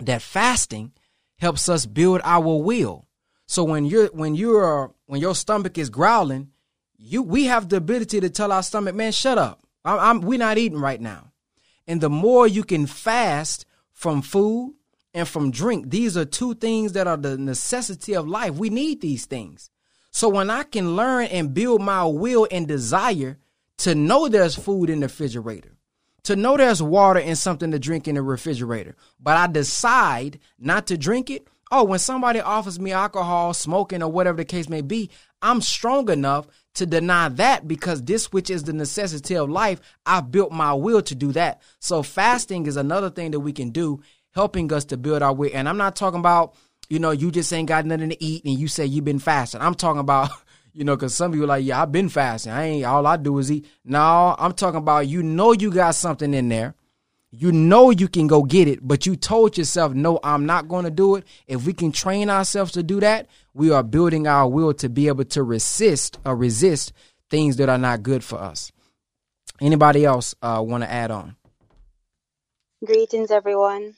that fasting helps us build our will. So when you're when you're when your stomach is growling, you we have the ability to tell our stomach, man, shut up. I'm, I'm we're not eating right now. And the more you can fast from food and from drink, these are two things that are the necessity of life. We need these things. So when I can learn and build my will and desire to know there's food in the refrigerator, to know there's water and something to drink in the refrigerator, but I decide not to drink it. Oh, when somebody offers me alcohol, smoking, or whatever the case may be, I'm strong enough to deny that because this which is the necessity of life, I've built my will to do that. So fasting is another thing that we can do, helping us to build our will. And I'm not talking about, you know, you just ain't got nothing to eat and you say you've been fasting. I'm talking about, you know, because some people like, yeah, I've been fasting. I ain't all I do is eat. No, I'm talking about you know you got something in there. You know you can go get it, but you told yourself, no, I'm not going to do it. If we can train ourselves to do that, we are building our will to be able to resist or resist things that are not good for us. Anybody else uh, want to add on? Greetings, everyone.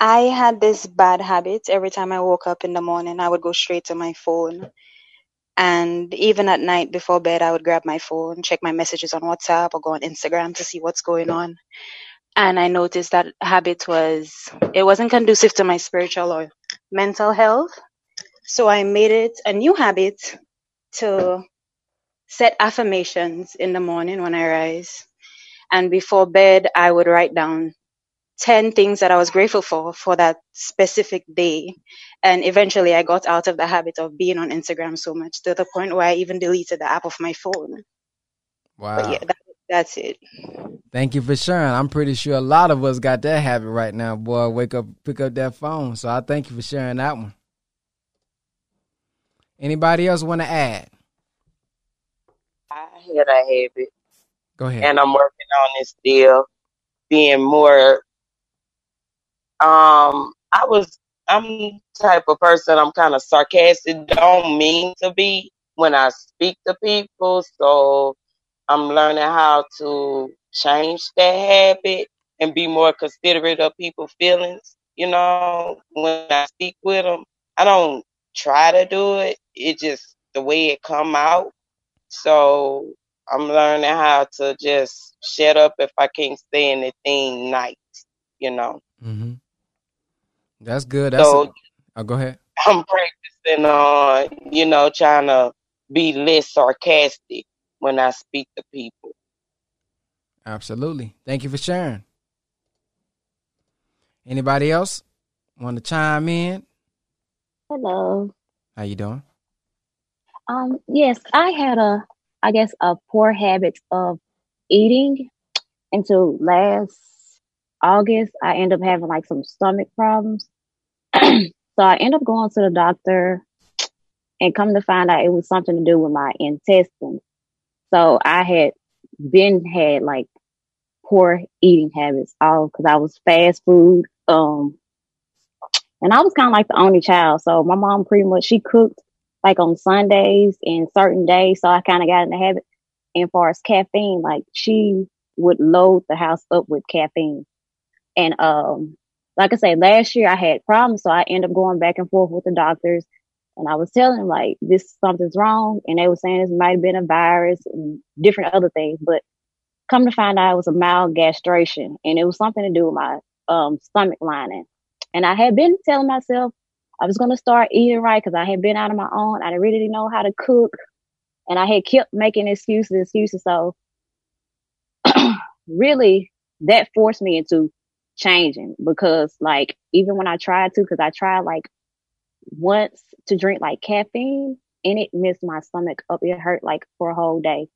I had this bad habit. Every time I woke up in the morning, I would go straight to my phone. And even at night before bed, I would grab my phone, check my messages on WhatsApp or go on Instagram to see what's going on and I noticed that habit was it wasn't conducive to my spiritual or mental health. So I made it a new habit to set affirmations in the morning when I rise. And before bed, I would write down 10 things that I was grateful for for that specific day. And eventually I got out of the habit of being on Instagram so much to the point where I even deleted the app of my phone. Wow. But yeah, that, that's it. Thank you for sharing. I'm pretty sure a lot of us got that habit right now, boy. Wake up, pick up that phone. So I thank you for sharing that one. Anybody else want to add? I had a habit. Go ahead. And I'm working on this deal, Being more um I was I'm type of person I'm kind of sarcastic, don't mean to be when I speak to people. So I'm learning how to change that habit and be more considerate of people's feelings. You know, when I speak with them, I don't try to do it. It just the way it come out. So I'm learning how to just shut up if I can't say anything nice. You know. Mm-hmm. That's good. That's so, a, oh, go ahead. I'm practicing on, you know, trying to be less sarcastic when I speak to people. Absolutely. Thank you for sharing. Anybody else want to chime in? Hello. How you doing? Um, yes, I had a, I guess, a poor habit of eating until last August. I ended up having like some stomach problems. so I ended up going to the doctor and come to find out it was something to do with my intestines. So I had been had like poor eating habits all because I was fast food. Um, and I was kind of like the only child. So my mom pretty much, she cooked like on Sundays and certain days. So I kind of got in the habit. And far as caffeine, like she would load the house up with caffeine. And, um, like I said, last year I had problems. So I ended up going back and forth with the doctors And I was telling them like this something's wrong, and they were saying this might have been a virus and different other things. But come to find out, it was a mild gastration, and it was something to do with my um, stomach lining. And I had been telling myself I was going to start eating right because I had been out on my own. I really didn't really know how to cook, and I had kept making excuses, excuses. So really, that forced me into changing because, like, even when I tried to, because I tried like once to drink like caffeine, and it messed my stomach up. It hurt like for a whole day.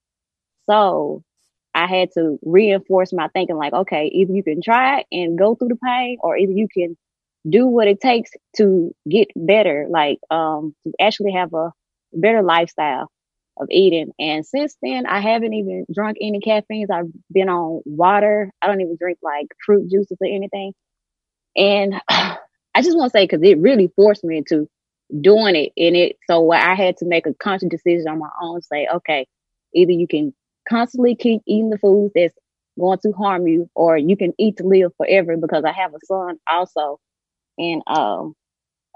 So I had to reinforce my thinking, like, okay, either you can try it and go through the pain, or either you can do what it takes to get better, like um to actually have a better lifestyle of eating. And since then, I haven't even drunk any caffeines. I've been on water. I don't even drink like fruit juices or anything. And I just want to say because it really forced me into doing it, and it so I had to make a conscious decision on my own. Say, okay, either you can constantly keep eating the foods that's going to harm you, or you can eat to live forever. Because I have a son also and um,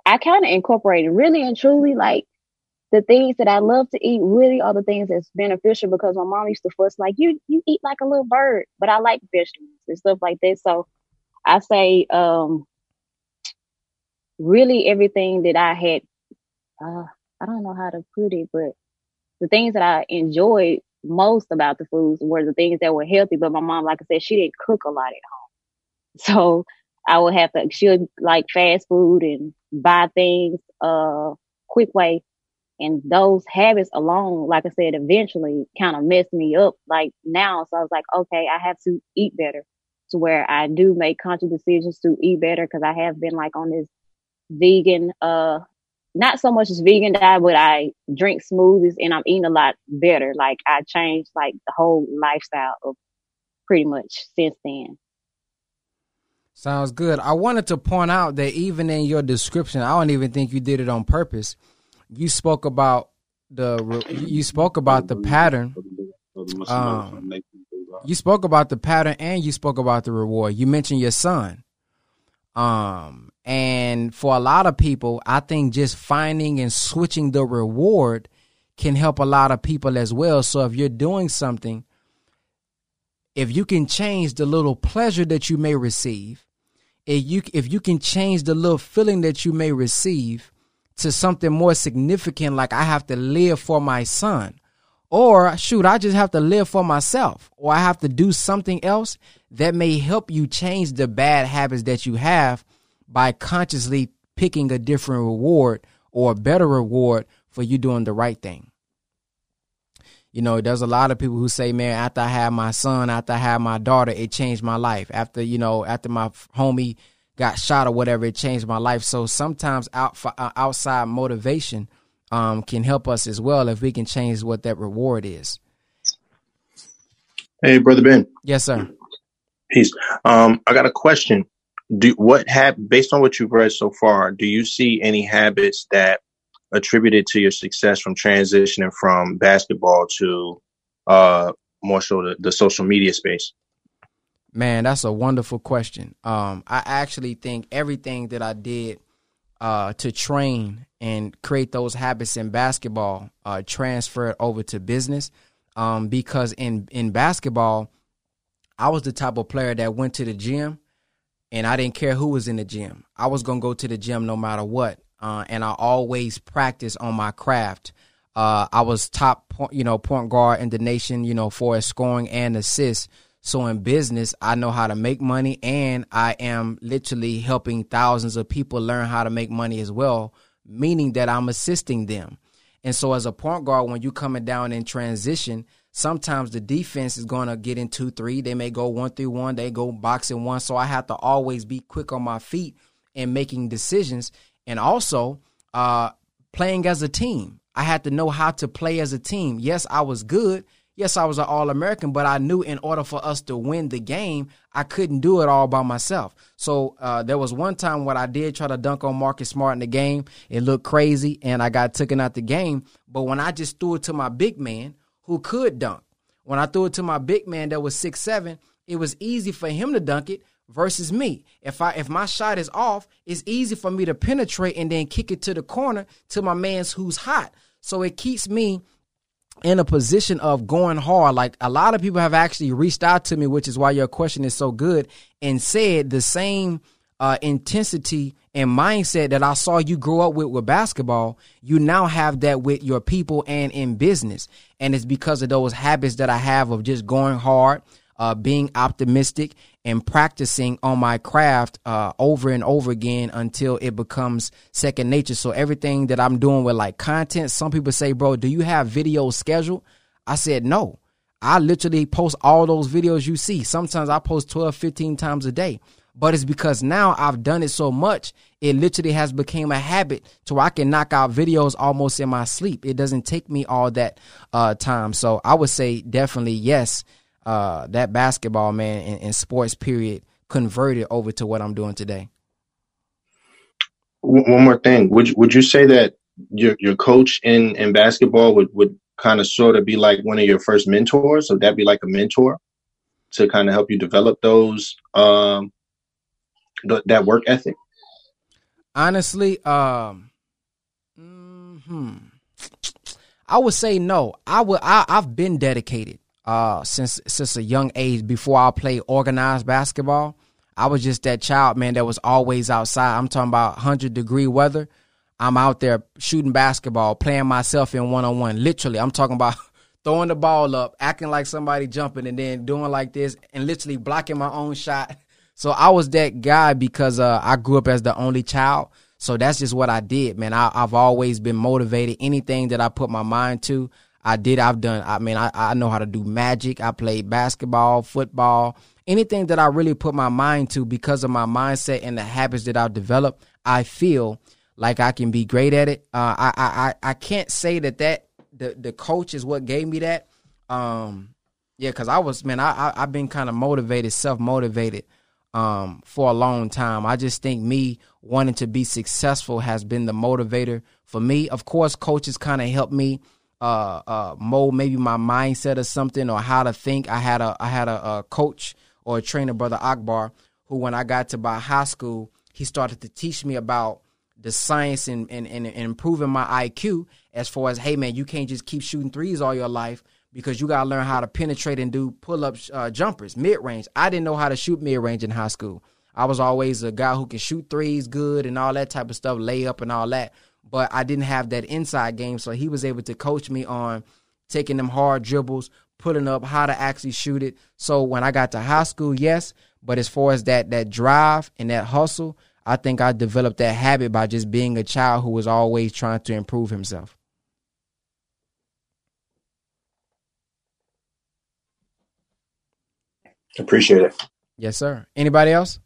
I kind of incorporated really and truly like the things that I love to eat really are the things that's beneficial because my mom used to fuss like you you eat like a little bird, but I like vegetables and stuff like that. So I say um really everything that I had uh I don't know how to put it, but the things that I enjoyed most about the foods were the things that were healthy. But my mom, like I said, she didn't cook a lot at home. So I would have to, she would like fast food and buy things, uh, quick way. And those habits alone, like I said, eventually kind of messed me up like now. So I was like, okay, I have to eat better to where I do make conscious decisions to eat better because I have been like on this vegan, uh, not so much as vegan diet, but I drink smoothies and I'm eating a lot better. Like I changed like the whole lifestyle of pretty much since then. Sounds good. I wanted to point out that even in your description, I don't even think you did it on purpose. You spoke about the you spoke about the pattern. Um, you spoke about the pattern and you spoke about the reward. You mentioned your son. Um, and for a lot of people, I think just finding and switching the reward can help a lot of people as well. So if you're doing something if you can change the little pleasure that you may receive, if you if you can change the little feeling that you may receive to something more significant, like I have to live for my son, or shoot, I just have to live for myself, or I have to do something else that may help you change the bad habits that you have by consciously picking a different reward or a better reward for you doing the right thing. You know, there's a lot of people who say, man, after I had my son, after I had my daughter, it changed my life. After, you know, after my homie got shot or whatever, it changed my life. So sometimes out, uh, outside motivation um, can help us as well if we can change what that reward is. Hey, brother Ben. Yes, sir. Peace. Um, I got a question. Do what have based on what you've read so far? Do you see any habits that attributed to your success from transitioning from basketball to uh, more so the, the social media space? Man, that's a wonderful question. Um, I actually think everything that I did uh, to train and create those habits in basketball uh, transferred over to business. Um, because in in basketball, I was the type of player that went to the gym, and I didn't care who was in the gym. I was gonna go to the gym no matter what uh, and I always practice on my craft. Uh, I was top, point, you know, point guard in the nation, you know, for scoring and assists. So in business, I know how to make money, and I am literally helping thousands of people learn how to make money as well, meaning that I'm assisting them. And so as a point guard, when you coming down in transition, sometimes the defense is going to get in two, three. They may go one through one. They go box-and-one. So I have to always be quick on my feet and making decisions and also uh, playing as a team. I had to know how to play as a team. Yes, I was good. Yes, I was an All American, but I knew in order for us to win the game, I couldn't do it all by myself. So uh, there was one time when I did try to dunk on Marcus Smart in the game. It looked crazy, and I got taken out the game. But when I just threw it to my big man who could dunk, when I threw it to my big man that was six seven, it was easy for him to dunk it versus me. If I if my shot is off, it's easy for me to penetrate and then kick it to the corner to my man's who's hot. So it keeps me in a position of going hard. Like a lot of people have actually reached out to me, which is why your question is so good, and said the same uh, intensity and mindset that I saw you grow up with with basketball, you now have that with your people and in business. And it's because of those habits that I have of just going hard, uh, being optimistic, and practicing on my craft uh, over and over again until it becomes second nature. So everything that I'm doing with like content, some people say, bro, do you have videos scheduled? I said, no. I literally post all those videos you see. Sometimes I post 12, 15 times a day but it's because now I've done it so much, it literally has become a habit to where I can knock out videos almost in my sleep. It doesn't take me all that uh, time. So I would say definitely yes, uh, that basketball man and, and sports period converted over to what I'm doing today. One more thing, would you, would you say that your your coach in in basketball would would kind of sort of be like one of your first mentors? Would that be like a mentor to kind of help you develop those um, th- that work ethic? Honestly, um, hmm I would say no. I would. I, I've been dedicated uh, since since a young age. Before I played organized basketball, I was just that child, man, that was always outside. I'm talking about hundred degree weather. I'm out there shooting basketball, playing myself in one on one. Literally, I'm talking about throwing the ball up, acting like somebody jumping, and then doing like this, and literally blocking my own shot so I was that guy because uh, I grew up as the only child. So that's just what I did, man. I, have always been motivated. Anything that I put my mind to, I did. I've done. I mean, I, I know how to do magic. I played basketball, football, anything that I really put my mind to because of my mindset and the habits that I've developed. I feel like I can be great at it. Uh, I, I I can't say that that the the coach is what gave me that. Um, yeah, because I was man, I, I I've been kind of motivated, self motivated um, for a long time. I just think me wanting to be successful has been the motivator for me. Of course, coaches kind of helped me uh, uh, mold maybe my mindset or something or how to think. I had a I had a, a coach or a trainer, brother Akbar, who when I got to by high school, he started to teach me about the science and, and, and improving my IQ as far as, hey man, you can't just keep shooting threes all your life because you got to learn how to penetrate and do pull up uh, jumpers, mid range. I didn't know how to shoot mid range in high school. I was always a guy who can shoot threes good and all that type of stuff, layup and all that. But I didn't have that inside game. So he was able to coach me on taking them hard dribbles, pulling up how to actually shoot it. So when I got to high school, yes. But as far as that that drive and that hustle, I think I developed that habit by just being a child who was always trying to improve himself. Appreciate it. Yes, sir. Anybody else?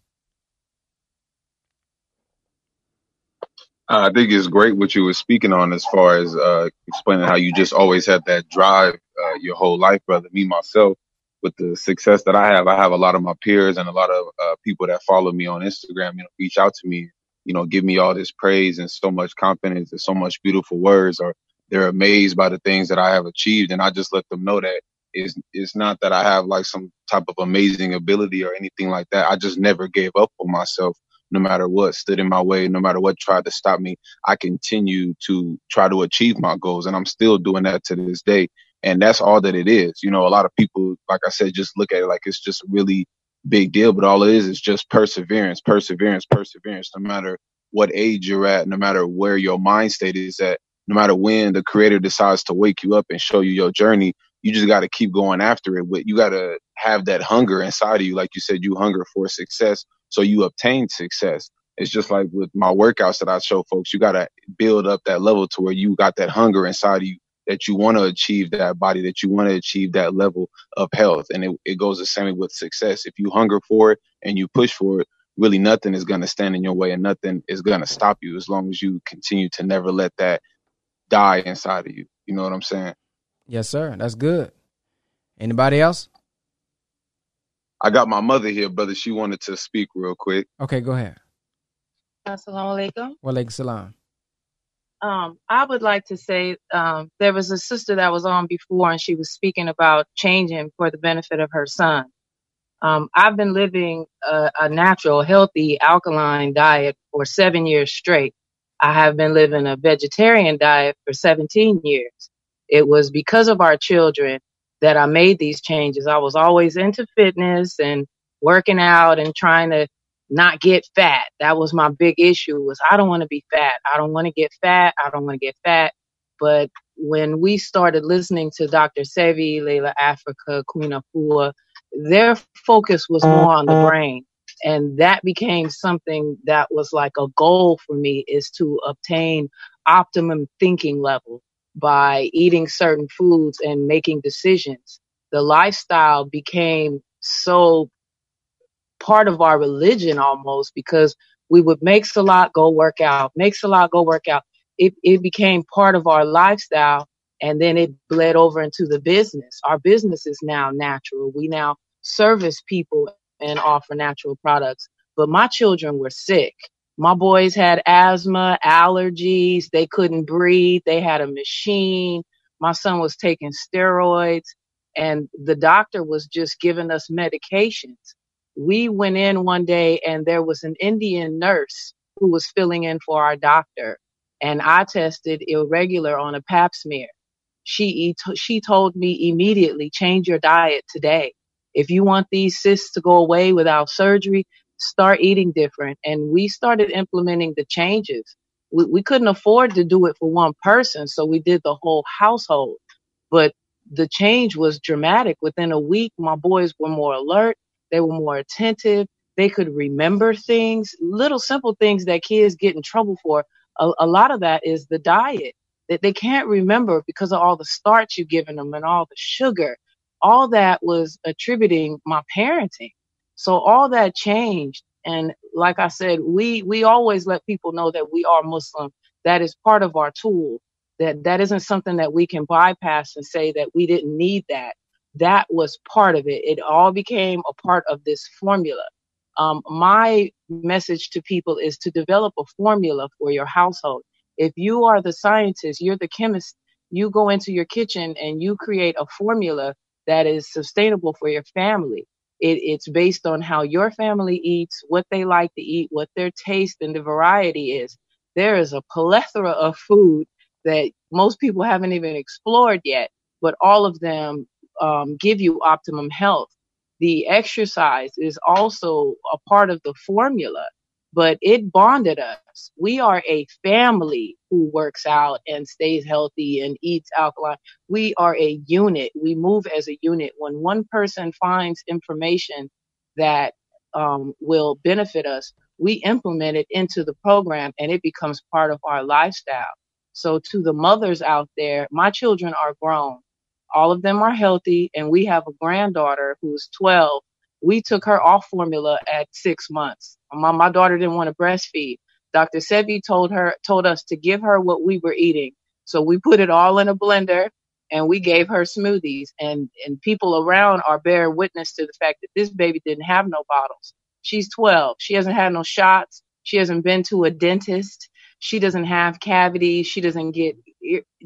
I think it's great what you were speaking on as far as uh, explaining how you just always had that drive uh, your whole life, brother. Me myself, with the success that I have, I have a lot of my peers and a lot of uh, people that follow me on Instagram, you know, reach out to me, you know, give me all this praise and so much confidence and so much beautiful words, or they're amazed by the things that I have achieved, and I just let them know that is it's not that I have like some type of amazing ability or anything like that. I just never gave up on myself no matter what stood in my way, no matter what tried to stop me. I continue to try to achieve my goals and I'm still doing that to this day. And that's all that it is. You know, a lot of people, like I said, just look at it like it's just a really big deal, but all it is is just perseverance, perseverance, perseverance, no matter what age you're at, no matter where your mind state is at, no matter when the creator decides to wake you up and show you your journey, you just got to keep going after it. But you got to have that hunger inside of you. Like you said, you hunger for success. So you obtain success. It's just like with my workouts that I show folks, you got to build up that level to where you got that hunger inside of you that you want to achieve that body, that you want to achieve that level of health. And it, it goes the same with success. If you hunger for it and you push for it, really nothing is going to stand in your way and nothing is going to stop you as long as you continue to never let that die inside of you. You know what I'm saying? Yes, sir. That's good. Anybody else? I got my mother here, brother. She wanted to speak real quick. Okay, go ahead. Assalamu alaikum. Walaikum salam. Um, I would like to say um, there was a sister that was on before, and she was speaking about changing for the benefit of her son. Um, I've been living a, a natural, healthy, alkaline diet for seven years straight. I have been living a vegetarian diet for 17 years. It was because of our children that I made these changes. I was always into fitness and working out and trying to not get fat. That was my big issue was I don't want to be fat. I don't want to get fat. I don't want to get fat. But when we started listening to Dr. Sebi, Llaila Afrika, Queen Afua, their focus was more on the mm-hmm. brain. And that became something that was like a goal for me is to obtain optimum thinking level by eating certain foods and making decisions. The lifestyle became so part of our religion almost because we would make Salat go work out, make Salat go work out. It, it became part of our lifestyle and then it bled over into the business. Our business is now natural. We now service people and offer natural products. But my children were sick. My boys had asthma, allergies. They couldn't breathe. They had a machine. My son was taking steroids and the doctor was just giving us medications. We went in one day and there was an Indian nurse who was filling in for our doctor and I tested irregular on a pap smear. She, she told me immediately, change your diet today. If you want these cysts to go away without surgery, start eating different. And we started implementing the changes. We, we couldn't afford to do it for one person, so we did the whole household. But the change was dramatic. Within a week, my boys were more alert. They were more attentive. They could remember things, little simple things that kids get in trouble for. A, a lot of that is the diet that they can't remember because of all the starch you've given them and all the sugar. All that was attributing my parenting. So all that changed. And like I said, we, we always let people know that we are Muslim. That is part of our tool. That that isn't something that we can bypass and say that we didn't need that. That was part of it. It all became a part of this formula. Um, my message to people is to develop a formula for your household. If you are the scientist, you're the chemist, you go into your kitchen and you create a formula that is sustainable for your family. It, it's based on how your family eats, what they like to eat, what their taste and the variety is. There is a plethora of food that most people haven't even explored yet, but all of them um, give you optimum health. The exercise is also a part of the formula, but it bonded us. We are a family who works out and stays healthy and eats alkaline. We are a unit. We move as a unit. When one person finds information that um, will benefit us, we implement it into the program and it becomes part of our lifestyle. So to the mothers out there, my children are grown. All of them are healthy and we have a granddaughter who's 12. We took her off formula at six months. My, my daughter didn't want to breastfeed. Dr. Sebi told her, told us to give her what we were eating. So we put it all in a blender and we gave her smoothies and, and people around are bearing witness to the fact that this baby didn't have no bottles. She's 12. She hasn't had no shots. She hasn't been to a dentist. She doesn't have cavities. She doesn't get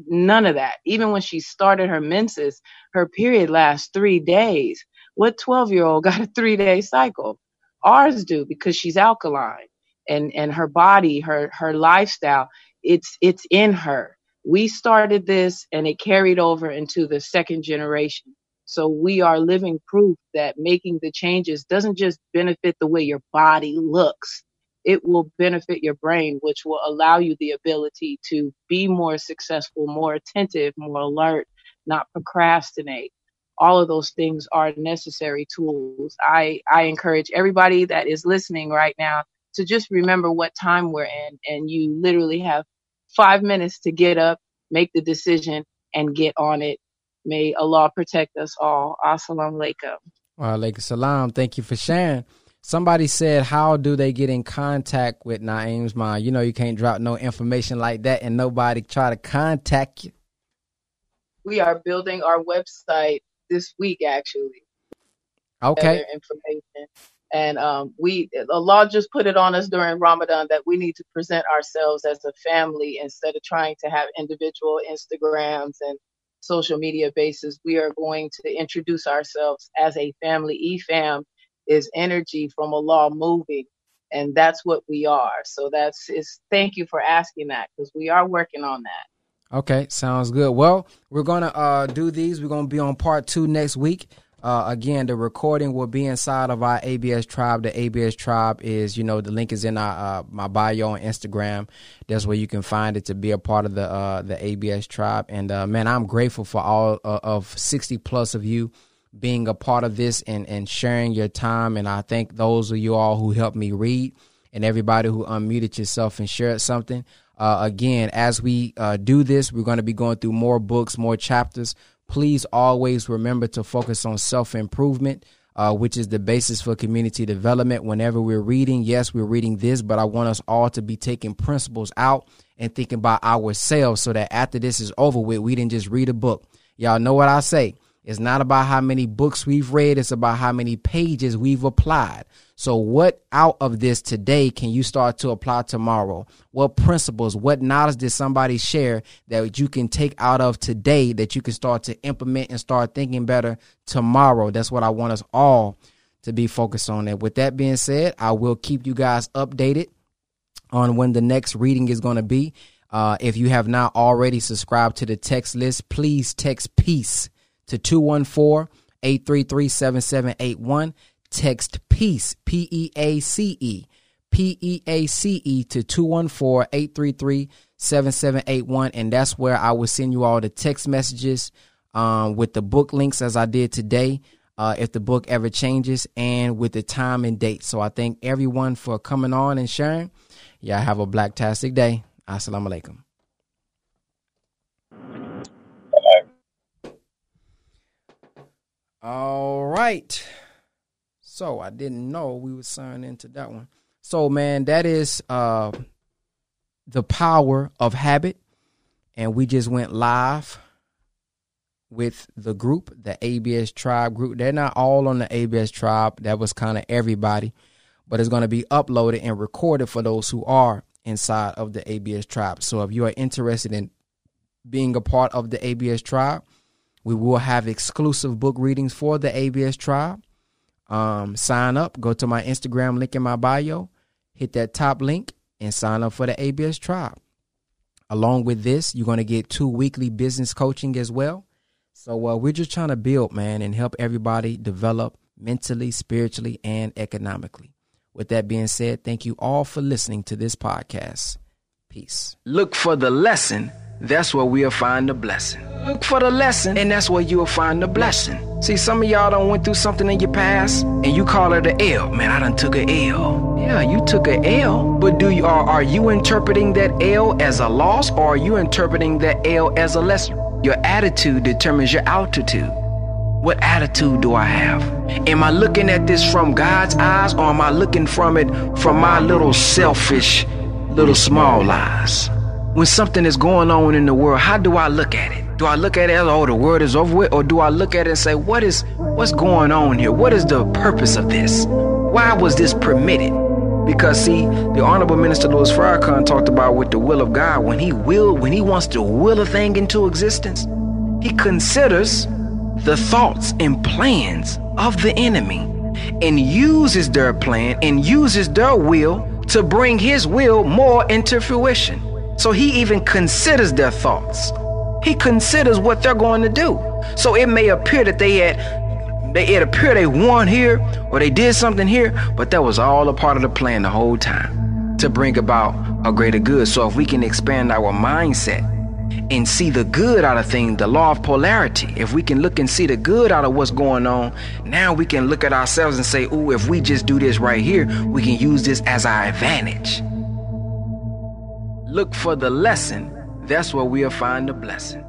none of that. Even when she started her menses, her period lasts three days. What 12 year old got a three day cycle? Ours do because she's alkaline and, and her body, her, her lifestyle, it's, it's in her. We started this and it carried over into the second generation. So we are living proof that making the changes doesn't just benefit the way your body looks it will benefit your brain, which will allow you the ability to be more successful, more attentive, more alert, not procrastinate. All of those things are necessary tools. I, I encourage everybody that is listening right now to just remember what time we're in and you literally have five minutes to get up, make the decision and get on it. May Allah protect us all. Assalamu alaikum. Wa alaikum salam. Thank you for sharing. Somebody said, "How do they get in contact with Naeem's mind? You know, you can't drop no information like that, and nobody try to contact you. We are building our website this week, actually. Okay. Information, and um, we Allah just put it on us during Ramadan that we need to present ourselves as a family instead of trying to have individual Instagrams and social media bases. We are going to introduce ourselves as a family, EFAM is energy from Allah moving. And that's what we are. So that's is thank you for asking that because we are working on that. Okay, sounds good. Well, we're gonna uh, do these. We're gonna be on part two next week. Uh, again, the recording will be inside of our ABS tribe. The ABS tribe is, you know, the link is in our uh, my bio on Instagram. That's where you can find it to be a part of the uh, the ABS tribe. And uh, man, I'm grateful for all uh, of 60 plus of you being a part of this and and sharing your time. And I thank those of you all who helped me read and everybody who unmuted yourself and shared something. Uh, again, as we do this, we're going to be going through more books, more chapters please always remember to focus on self improvement. Uh, which is the basis for community development. Whenever we're reading, yes, we're reading this, but I want us all to be taking principles out and thinking about ourselves so that after this is over with, we didn't just read a book. Y'all know what I say. It's not about how many books we've read, it's about how many pages we've applied. So, what out of this today can you start to apply tomorrow? What principles, what knowledge did somebody share that you can take out of today that you can start to implement and start thinking better tomorrow? That's what I want us all to be focused on. And with that being said, I will keep you guys updated on when the next reading is going to be. Uh, if you have not already subscribed to the text list, please text peace to 214 833 7781 text peace, P E A C E, P E A C E to 214 833 7781. And that's where I will send you all the text messages um, with the book links as I did today. Uh, if the book ever changes and with the time and date. So I thank everyone for coming on and sharing. Y'all have a blacktastic day. Assalamu alaikum. All right. So I didn't know we would sign into that one. So man, that is uh the power of habit. And we just went live with the group, the ABS tribe group. They're not all on the ABS tribe. That was kind of everybody. But it's going to be uploaded and recorded for those who are inside of the ABS tribe. So if you are interested in being a part of the ABS tribe, we will have exclusive book readings for the ABS tribe um, sign up. Go to my Instagram link in my bio, hit that top link, and sign up for the ABS Tribe. Along with this, you're going to get two weekly business coaching as well. So uh, we're just trying to build, man, and help everybody develop mentally, spiritually, and economically. With that being said, thank you all for listening to this podcast. Peace. Look for the lesson that's where we'll find the blessing. Look for the lesson, and that's where you'll find the blessing. See, some of y'all done went through something in your past, and you call it an L. Man, I done took an L. Yeah, you took an L, but do you are, are you interpreting that L as a loss, or are you interpreting that L as a lesson? Your attitude determines your altitude. What attitude do I have? Am I looking at this from God's eyes, or am I looking from it from my little selfish, little small eyes? When something is going on in the world, how do I look at it? Do I look at it as, oh, the world is over with? Or do I look at it and say, what is, what's going on here? What is the purpose of this? Why was this permitted? Because see, the Honorable Minister Louis Farrakhan talked about with the will of God, when he will, when he wants to will a thing into existence, he considers the thoughts and plans of the enemy and uses their plan and uses their will to bring his will more into fruition. So he even considers their thoughts. He considers what they're going to do. So it may appear that they had, they, it appear they won here or they did something here, but that was all a part of the plan the whole time to bring about a greater good. So if we can expand our mindset and see the good out of things, the law of polarity, if we can look and see the good out of what's going on, now we can look at ourselves and say, oh, if we just do this right here, we can use this as our advantage. Look for the lesson. That's where we'll find the blessing.